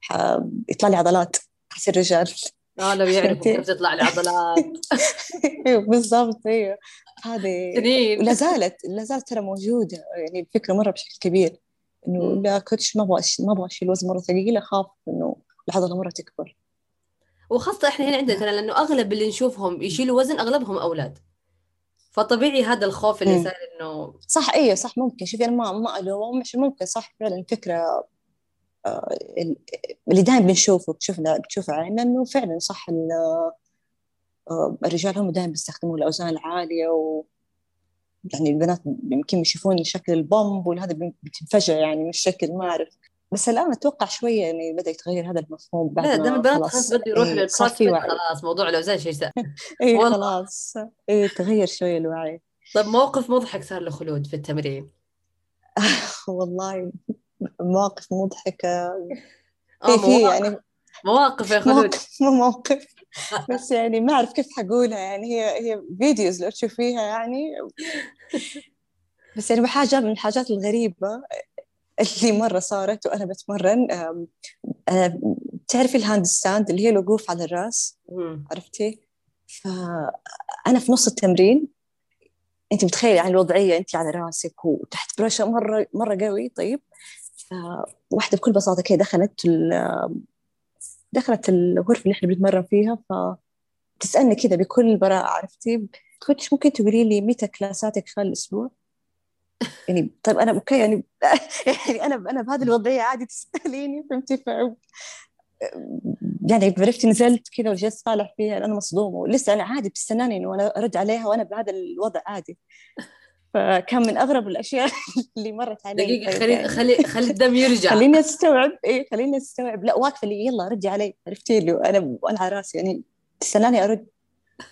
Speaker 2: ح... يطلع لي عضلات حصير رجال.
Speaker 1: آه لو يعرفوا كيف تطلع العضلات <laughs>
Speaker 2: إيوه بالضبط إيوه. هذه لا زالت لا زالت ترى موجودة يعني الفكرة مرة بشكل كبير. إنه لا كوتش ما أبغى ما أبغى اشيل وزن مرة ثقيل أخاف إنه العضله مرة تكبر.
Speaker 1: وخاصة إحنا هنا عندنا لأنه أغلب اللي نشوفهم يشيلوا وزن أغلبهم أولاد. فطبيعي هذا الخوف اللي صار إنه
Speaker 2: صح أيوه صح ممكن. شوفي أنا ما ما الوم مش ممكن صح فعلا الفكرة آه، اللي دائما بنشوفه بتشوفنا بتشوف عيننا إنه فعلا صح آه، الرجال هم دائما بيستخدموا الأوزان العالية و يعني البنات يمكن يشوفون شكل البومب وهذا بتنفجع يعني من الشكل ما أعرف. بس الآن أتوقع شوية يعني بدأ يتغير هذا المفهوم
Speaker 1: بعد لا دام البنات خلاص. بده يروح إيه خلاص موضوع الاوزان شيء سهل <laughs>
Speaker 2: اي خلاص. اي تغير شوية الوعي.
Speaker 1: طيب موقف مضحك صار لخلود في التمرين؟ <laughs>
Speaker 2: والله مواقف مضحكة. آه، في في يعني
Speaker 1: مواقف يا خلود. <laughs>
Speaker 2: موقف. بس يعني ما أعرف كيف حقولها يعني هي هي videos لو تشوفيها يعني. بس يعني حاجة من الحاجات الغريبة اللي مرة صارت وأنا بتمرن تعرفي ال handstand اللي هي الوقوف على الرأس؟ عرفتي؟ فأنا في نص التمرين أنت متخيلة يعني الوضعية أنت على رأسك وتحت برشا مرة مرة قوي طيب. فواحدة بكل بساطة كده دخلت دخلت الغرفة اللي إحنا بنتمرن فيها فتسألني كده بكل براءة عرفتي؟ كنت ممكن تقولي لي متى كلاساتك خلال الأسبوع؟ يعني طيب أنا أوكي يعني <laughs> يعني أنا أنا بهذه الوضعية عادي تسأليني فهمتي؟ يعني عرفت نزلت كذا وجلست صالح فيها أنا مصدومة ولسه أنا عادي بتستناني إنه أنا أرد عليها وأنا بهذا الوضع عادي. فكان من أغرب الأشياء <laughs> اللي مرت علي
Speaker 1: دقيقة خلي يعني. خلي خلي الدم يرجع.
Speaker 2: خليني أستوعب إيه خليني أستوعب. لا واقفة لي يلا ردي علي. عرفتي؟ لي وأنا وأنا على راسي يعني تستناني أرد.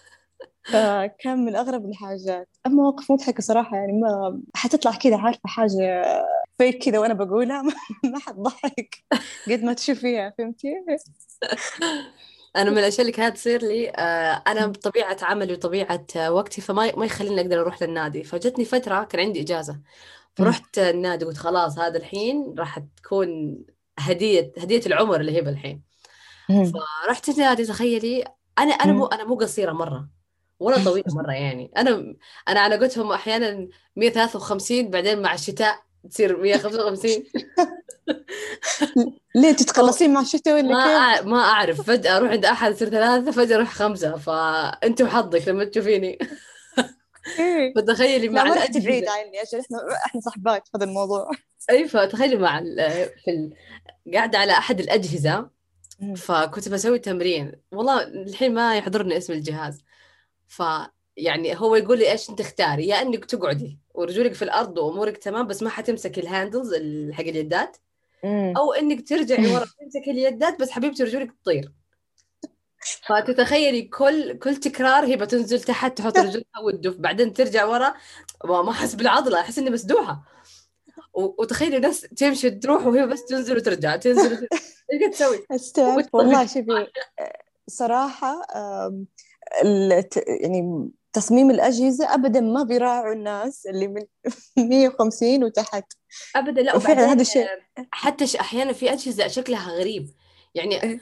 Speaker 2: <laughs> فكان من أغرب الحاجات. أما مواقف مضحكة صراحة يعني ما حتطلع كذا عارفة حاجة فيك كذا وأنا بقولها <laughs> ما حتضحك. قد ما تشوفيها فهمتي؟
Speaker 1: أنا من الأشياء اللي كانت تصير لي آه، أنا بطبيعة عملي وطبيعة وقتي فما ما يخليني أقدر أروح للنادي. فجتني فترة كان عندي إجازة فرحت النادي قلت خلاص هذا الحين راح تكون هدية هدية العمر اللي هي بالحين. فرحت النادي تخيلي أنا أنا مو أنا مو قصيرة مرة ولا طويلة مرة يعني. أنا أنا على قولتهم أحيانا 153 بعدين مع الشتاء تصير 155 <laughs>
Speaker 2: ليه تتخلصين مع الشتاء ولا
Speaker 1: ما كيف؟ ما أعرف. فجأة أروح عند أحد تصير ثلاثة فجأة أروح خمسة. فانت وحظك لما تشوفيني.
Speaker 2: إيه. <laughs>
Speaker 1: فتخيلي مع
Speaker 2: لا رحت بعيد عني عشان إحنا إحنا صحبات في هذا الموضوع.
Speaker 1: اي فتخيلي مع في ال... قاعدة على أحد الأجهزة. فكنت بسوي تمرين. والله الحين ما يحضرني اسم الجهاز. ف يعني هو يقول لي إيش أنت اختاري يا إنك تقعدي ورجولك في الأرض وأمورك تمام بس ما حتمسك ال handles حق اليدات. أو إنك ترجعي ورا تمسك اليدات بس حبيبتي رجولك تطير. فتتخيلي كل كل تكرار هي بتنزل تحت تحط رجلها وتدف بعدين ترجع ورا. ما أحس بالعضلة أحس إني مسدوحة. وتخيلي ناس تمشي تروح وهي بس تنزل وترجع تنزل وترجع. إيش تسوي؟
Speaker 2: استوعب والله شوفي صراحة يعني تصميم الأجهزة أبدا ما بيراعوا الناس اللي من <laughs> 150 وتحت.
Speaker 1: أبدا لا وفعلا هذا الشيء. حتى أحيانا في أجهزة شكلها غريب. يعني إيه.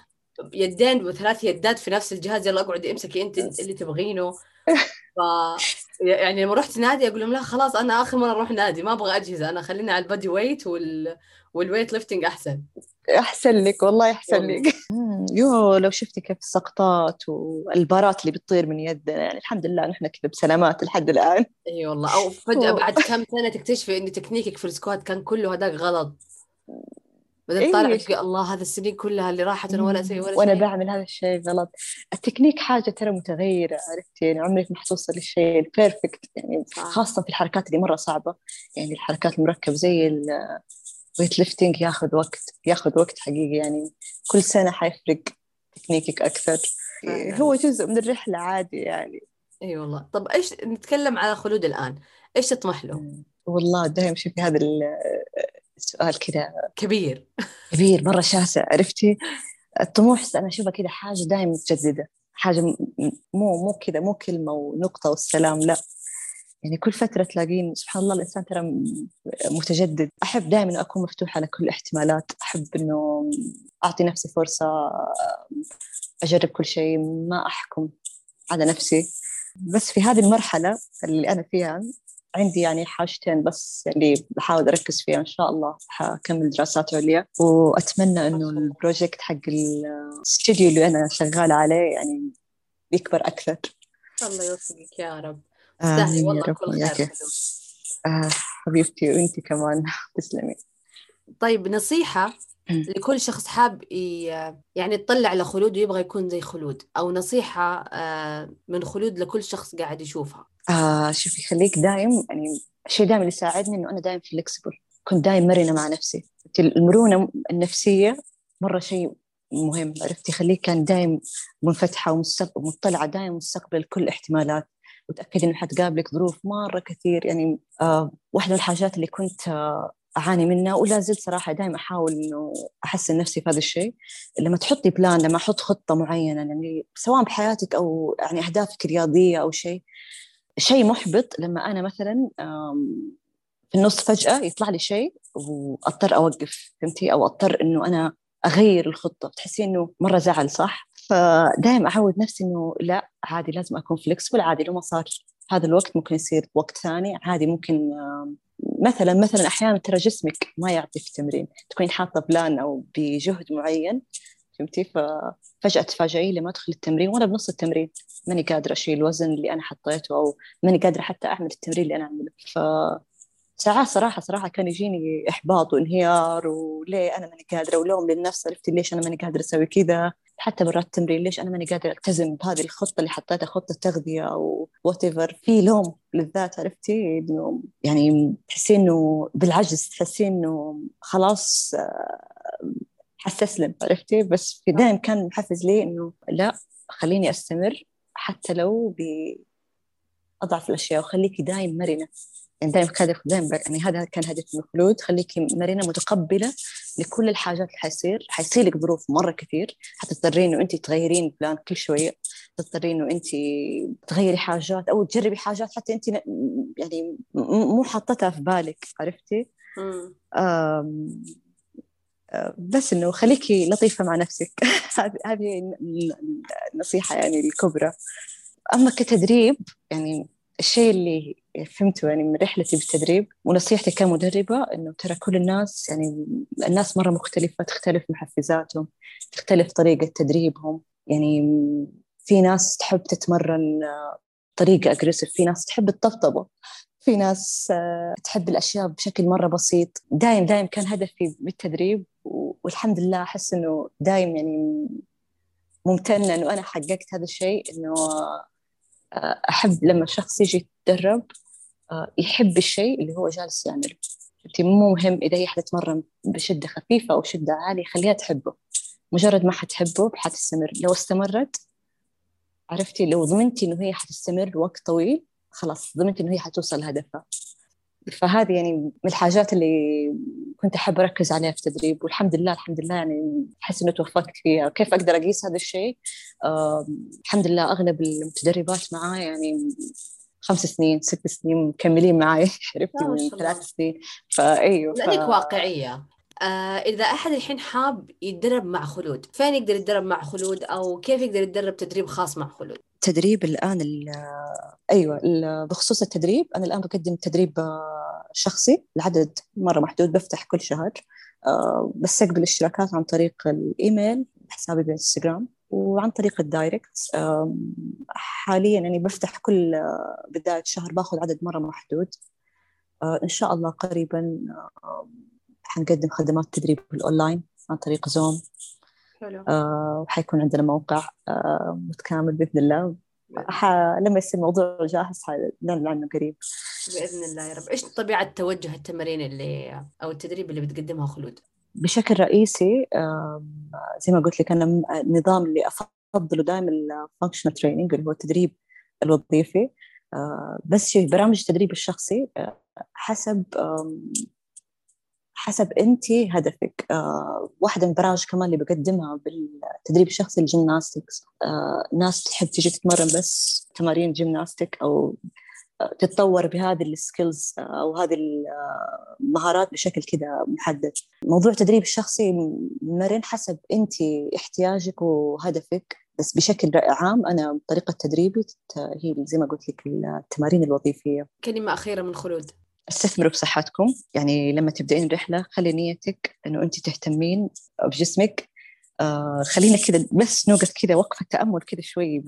Speaker 1: يدين وثلاث يدات في نفس الجهاز يلا اقعدي امسكي انت اللي تبغينه. <laughs> ف يعني لما رحت نادي أقول لهم لا خلاص أنا آخر مرة أروح نادي ما أبغى أجهزة أنا خليني على ال bodyweight وال وال weightlifting أحسن.
Speaker 2: أحسن لك والله أحسن لك. <laughs> يوه لو شفتي كيف السقطات والبارات اللي بتطير من يدنا يعني الحمد لله نحن كذا بسلامات لحد الآن.
Speaker 1: إي والله. أو فجأة بعد كم سنة تكتشفي إن تكنيكك في ال squat كان كله هذاك غلط. بعدين إيه؟ طالع الله هذا السنين كلها اللي راحت أنا ولا أسوي ولا
Speaker 2: وأنا بعمل هذا الشيء غلط. التكنيك حاجة ترى متغيرة عرفتي؟ يعني عمرك ما حتوصلي للشيء ال perfect يعني خاصة في الحركات اللي مرة صعبة. يعني الحركات المركبة زي ال weightlifting ياخذ وقت ياخذ وقت حقيقي يعني. كل سنة حيفرق تكنيكك أكثر. هو جزء من الرحلة عادي يعني.
Speaker 1: إي أيوة والله. طب إيش نتكلم على خلود الآن؟ إيش تطمح له؟
Speaker 2: والله دائما شوفي هذا السؤال كذا
Speaker 1: كبير.
Speaker 2: كبير مرة شاسع عرفتي؟ الطموح أنا أشوفها كذا حاجة دائما متجددة. حاجة مو مو كذا مو كلمة ونقطة والسلام لا. يعني كل فترة تلاقين سبحان الله الإنسان ترى متجدد. أحب دائما أكون مفتوحة على كل الاحتمالات. أحب إنه أعطي نفسي فرصة أجرب كل شيء. ما أحكم على نفسي. بس في هذه المرحلة اللي أنا فيها عندي يعني حاجتين بس اللي بحاول أركز فيها. إن شاء الله حكمل دراسات عليا. وأتمنى إنه البروجكت حق الاستوديو اللي أنا شغالة عليه يعني يكبر أكثر.
Speaker 1: الله يوفقك يا رب. تستاهلي والله كل خير
Speaker 2: آه حبيبتي وأنت كمان. <laughs> تسلمي.
Speaker 1: طيب نصيحة لكل شخص حاب يعني يطلع لخلود ويبغى يكون زي خلود أو نصيحة آه، من خلود لكل شخص قاعد يشوفها.
Speaker 2: آه شوفي خليك دايم يعني الشيء دائما اللي يساعدني إنه أنا دايم فليكسبل كنت دايم مرنة مع نفسي. المرونة النفسية مرة شيء مهم عرفتي؟ خليك كان دايم منفتحة ومطلعه دايم مستقبل كل احتمالات. وتاكدي انه حتقابلك ظروف مرة كثير. يعني آه واحدة من الحاجات اللي كنت آه أعاني منها ولا زلت صراحة دائما أحاول إنه أحسن نفسي في هذا الشيء لما تحطي بلان لما أحط خطة معينة يعني سواء بحياتك أو يعني أهدافك الرياضية أو شيء شيء محبط. لما أنا مثلا في النص فجأة يطلع لي شيء وأضطر أوقف فهمتي؟ أو أضطر إنه أنا أغير الخطة. تحسي إنه مرة زعل صح؟ فدائما أعود نفسي إنه لا عادي لازم أكون flexible عادي لو ما صار هذا الوقت ممكن يصير وقت ثاني عادي ممكن مثلا مثلا أحيانا ترى جسمك ما يعطي في التمرين تكونين حاطة plan أو بجهد معين فهمتي؟ ففجأة تفاجئي لما أدخل التمرين وأنا بنص التمرين ماني قادرة أشيل الوزن اللي أنا حطيته أو ماني قادرة حتى أعمل التمرين اللي أنا أعمله. ف ساعات صراحة صراحة كان يجيني إحباط وانهيار وليه أنا ماني قادرة ولوم للنفس عرفتي ليش أنا ماني قادرة أسوي كذا؟ حتى برات التمرين ليش أنا ماني قادرة ألتزم بهذه الخطة اللي حطيتها خطة تغذية أو وات في لوم للذات عرفتي؟ إنه يعني تحسين إنه بالعجز تحسين إنه خلاص حستسلم عرفتي؟ بس في دائم كان محفز لي إنه لا خليني أستمر حتى لو أضعف الأشياء وخليكي دايم مرنة. يعني دائما هدف دائما يعني هذا كان هدف من الخلود خليكي مرنة متقبلة لكل الحاجات اللي حيصير. حيصير لك ظروف مرة كثير. حتضطرين إنه انت تغيرين بلان كل شوية. تضطرين إنه انت تغيري حاجات أو تجربي حاجات حتى انت يعني مو حاطتها في بالك عرفتي؟ بس إنه خليكي لطيفة مع نفسك. <laughs> هذه النصيحه يعني الكبرى. أما كتدريب يعني الشيء اللي فهمته يعني من رحلتي بالتدريب ونصيحتي كمدربة إنه ترى كل الناس يعني الناس مرة مختلفة تختلف محفزاتهم تختلف طريقة تدريبهم. يعني في ناس تحب تتمرن طريقة أجريسيف في ناس تحب الطبطبة في ناس آه، تحب الأشياء بشكل مرة بسيط. دايم دايم كان هدفي بالتدريب والحمد لله أحس إنه دايم يعني ممتنة إنه أنا حققت هذا الشيء إنه أحب لما الشخص يجي يتدرب آه، يحب الشيء اللي هو جالس يعمله. مو مهم إذا هي حتتمرن بشدة خفيفة أو شدة عالية خليها تحبه. مجرد ما حتحبه حتستمر. لو استمرت عرفتي؟ لو ضمنتي إنه هي حتستمر وقت طويل خلاص ضمنتي إنه هي حتوصل لهدفها. فهذه يعني من الحاجات اللي كنت أحب أركز عليها في التدريب والحمد لله الحمد لله يعني أحس إنه توفقت فيها. كيف أقدر أقيس هذا الشيء؟ آه الحمد لله أغلب المتدربات معاي يعني خمس سنين ست سنين مكملين معي <laughs> عرفتي؟ من ثلاث سنين. فأيوه
Speaker 1: لأنك ف... واقعية. آه إذا أحد الحين حاب يتدرب مع خلود فين يقدر يتدرب مع خلود؟ أو كيف يقدر يتدرب تدريب خاص مع خلود؟
Speaker 2: تدريب الآن أيوة بخصوص التدريب أنا الآن بقدم تدريب آه، شخصي لعدد مرة محدود بفتح كل شهر آه، بستقبل اشتراكات عن طريق الإيميل حسابي بالإنستغرام وعن طريق ال direct حاليا يعني بفتح كل آه، بداية شهر باخذ عدد مرة محدود إن شاء الله قريبا حنقدم خدمات تدريب الأونلاين عن طريق زوم حلو. آه وحيكون عندنا موقع آه متكامل بإذن الله. ح... لما يصير الموضوع جاهز حنعلن عنه قريب.
Speaker 1: بإذن الله يا رب. إيش طبيعة توجه التمارين اللي أو التدريب اللي بتقدمها خلود؟
Speaker 2: بشكل رئيسي زي ما قلت لك أنا النظام اللي أفضله دائما ال functional training اللي هو التدريب الوظيفي. آه بس برامج التدريب الشخصي آه حسب حسب انت هدفك. آه واحدة من البرامج كمان اللي بقدمها بالتدريب الشخصي ال gymnastics. آه ناس تحب تيجي تتمرن بس تمارين gymnastic أو آه تتطور بهذه السكيلز آه، أو هذه المهارات بشكل كذا محدد. موضوع التدريب الشخصي مرن حسب انت احتياجك وهدفك بس بشكل عام أنا طريقه تدريبي هي زي ما قلت لك التمارين الوظيفية.
Speaker 1: كلمة أخيرة من خلود.
Speaker 2: استثمروا بصحتكم. يعني لما تبدأين رحلة خلي نيتك أنه أنت تهتمين بجسمك. آه خلينا كذا بس نوقف كذا وقفة تأمل كذا شوي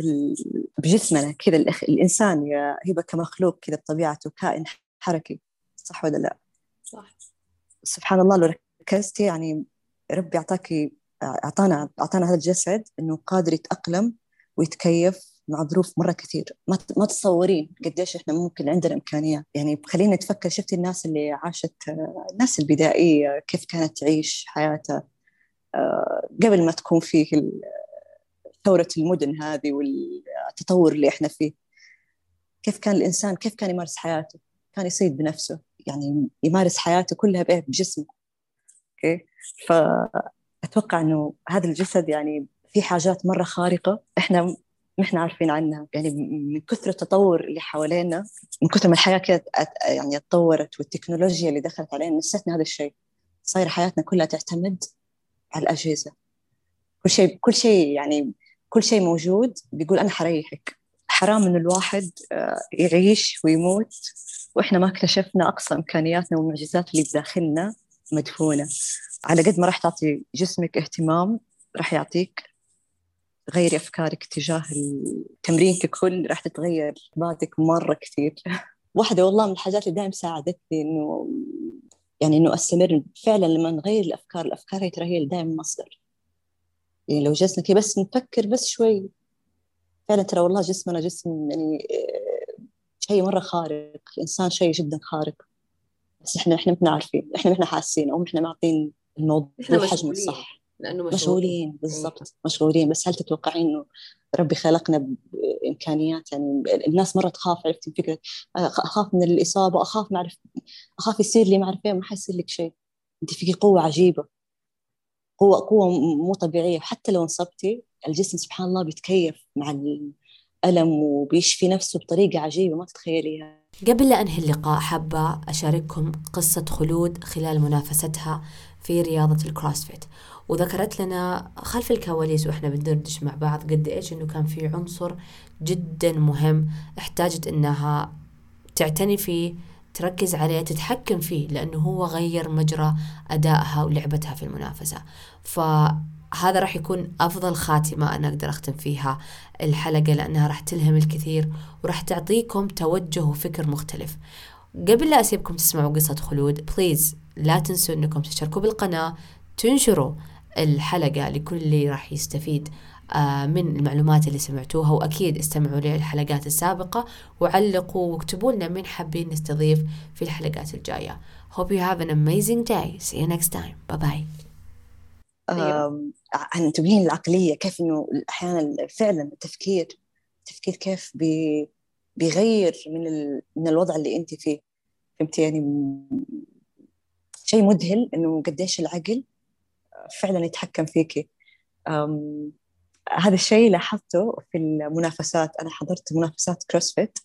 Speaker 2: بجسمنا كذا. الإنسان يا هبة كمخلوق كذا بطبيعته كائن حركي. صح ولا لا؟ صح. سبحان الله لو ركزتي يعني ربي أعطاكي أعطانا أعطانا هذا الجسد أنه قادر يتأقلم ويتكيف مع ظروف مرة كثير. ما ما تتصورين قديش إحنا ممكن عندنا إمكانيات. يعني خلينا نتفكر شفت الناس اللي عاشت الناس البدائية كيف كانت تعيش حياتها؟ آه، قبل ما تكون فيه ثورة المدن هذه والتطور اللي إحنا فيه. كيف كان الإنسان كيف كان يمارس حياته؟ كان يصيد بنفسه. يعني يمارس حياته كلها بجسمه. أوكي؟ فأتوقع إنه هذا الجسد يعني في حاجات مرة خارقة. إحنا ما إحنا عارفين عنها. يعني من كثر التطور اللي حوالينا من كثر ما الحياة كده يعني تطورت والتكنولوجيا اللي دخلت علينا نسيتنا هذا الشيء. صاير حياتنا كلها تعتمد على الأجهزة. كل شيء كل شيء يعني كل شيء موجود بيقول أنا حريحك. حرام إنه الواحد آه، يعيش ويموت وإحنا ما اكتشفنا أقصى إمكانياتنا والمعجزات اللي بداخلنا مدفونة. على قد ما راح تعطي جسمك اهتمام راح يعطيك غيري أفكارك تجاه التمرين ككل راح تتغير بعدك مرة كثير. <laughs> واحدة والله من الحاجات اللي دائما ساعدتني إنه يعني إنه أستمر فعلا لما نغير الأفكار الأفكار هي ترى هي دائما مصدر. يعني لو جلسنا كي بس نفكر بس شوي. فعلا ترى والله جسمنا جسم يعني آه، شيء مرة خارق الإنسان شيء جدا خارق. بس إحنا إحنا ما عارفين إحنا ما إحنا حاسين أو ما إحنا معطين الموضوع الحجم الصح. لأنه مشغولين بالضبط أيوة. مشغولين. بس هل تتوقعين إنه ربي خلقنا بإمكانيات؟ يعني الناس مرة تخاف عرفتي فكره أخاف من الإصابة أخاف ما أعرف أخاف يصير لي ما أعرف إيه ما حيصير لك شيء. أنت فيكي قوة عجيبة. قوة قوة مو طبيعية. حتى لو انصبتي الجسم سبحان الله بيتكيف مع الألم وبيشفي نفسه بطريقة عجيبة ما تتخيليها.
Speaker 1: قبل لا أنهي اللقاء حابة أشارككم قصة خلود خلال منافستها. في رياضة الكروسفيت وذكرت لنا خلف الكواليس وإحنا بندردش مع بعض قد إيش إنه كان في عنصر جدا مهم احتاجت إنها تعتني فيه تركز عليه تتحكم فيه لأنه هو غير مجرى أدائها ولعبتها في المنافسة. فهذا راح يكون أفضل خاتمة أنا أقدر أختم فيها الحلقة لأنها راح تلهم الكثير وراح تعطيكم توجه وفكر مختلف. قبل لا أسيبكم تسمعوا قصة خلود بليز لا تنسوا أنكم تشتركوا بالقناة تنشروا الحلقة لكل اللي راح يستفيد آه، من المعلومات اللي سمعتوها وأكيد استمعوا للحلقات السابقة وعلقوا واكتبوا لنا مين حابين نستضيف في الحلقات الجاية. Hope you have an amazing day. See you next time. Bye bye
Speaker 2: عن تبين العقلية كيف إنه أحيانا فعلا التفكير التفكير كيف بي بيغير من ال... من الوضع اللي أنت فيه؟ فهمتي؟ يعني شيء مذهل إنه قديش العقل فعلا يتحكم فيكي هذا الشيء لاحظته في المنافسات. أنا حضرت منافسات كروسفيت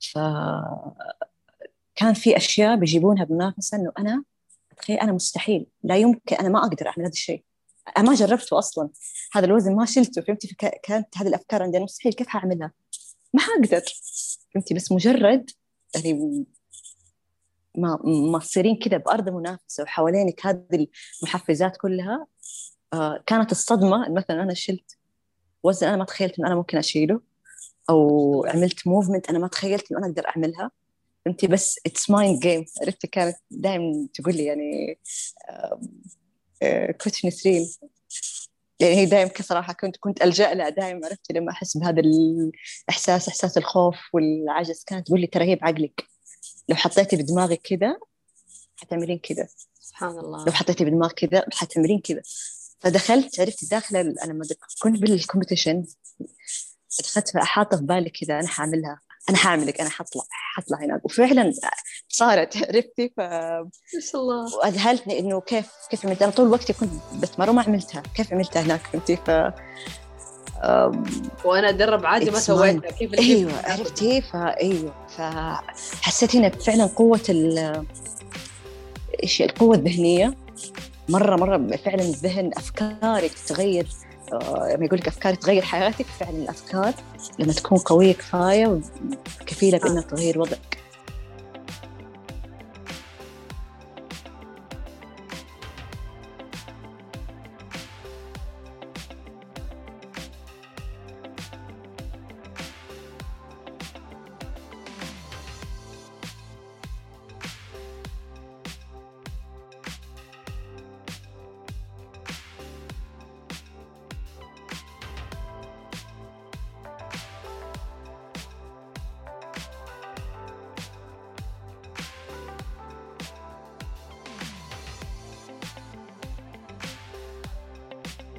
Speaker 2: ف كان في أشياء بيجيبونها بمنافسة إنه أنا تخيل أنا مستحيل. لا يمكن أنا ما أقدر أعمل هذا الشيء. أنا ما جربته أصلا. هذا الوزن ما شلته. فهمتي؟ كانت هذه الأفكار عندي. مستحيل كيف حأعملها ما حقدر فهمتي؟ بس مجرد يعني ما تصيرين كذا بأرض منافسه وحوالينك هذه المحفزات كلها آه كانت الصدمة. مثلا أنا شلت وزن أنا ما تخيلت إن أنا ممكن أشيله أو عملت movement أنا ما تخيلت إنه أنا أقدر أعملها. فهمتي؟ بس it's mind game عرفتي؟ كانت دائما تقول لي يعني coach نسرين. يعني هي دائما صراحة كنت كنت ألجأ لها دائما عرفتي؟ لما أحس بهذا الاحساس إحساس الخوف والعجز كانت تقول لي ترى هي بعقلك. لو حطيتي بدماغك كذا حتعملين كذا.
Speaker 1: سبحان الله.
Speaker 2: لو حطيتي بدماغك كذا حتعملين كذا. فدخلت عرفت داخله أنا لما كنت بالكومبيتيشن دخلت حاطة في بالي كذا أنا حاعملها أنا حاعملك أنا حطلع حطلع هناك. وفعلا صارت عرفتي؟ ف
Speaker 1: ما شاء الله.
Speaker 2: وأذهلتني إنه كيف كيف عملت؟ أنا طول وقتي كنت بتمرن ما عملتها. كيف عملتها هناك؟ فهمتي؟ ف
Speaker 1: وأنا أدرب عادي ما سويتها كيف
Speaker 2: أيوه عرفتي فايوه فحسيت هنا فعلا قوة ال إيش القوة الذهنية. مرة مرة فعلا الذهن أفكارك تتغير آه، لما يقول لك أفكار تغير حياتك فعلا الأفكار لما تكون قوية كفاية وكفيلة بإنها تغير وضعك.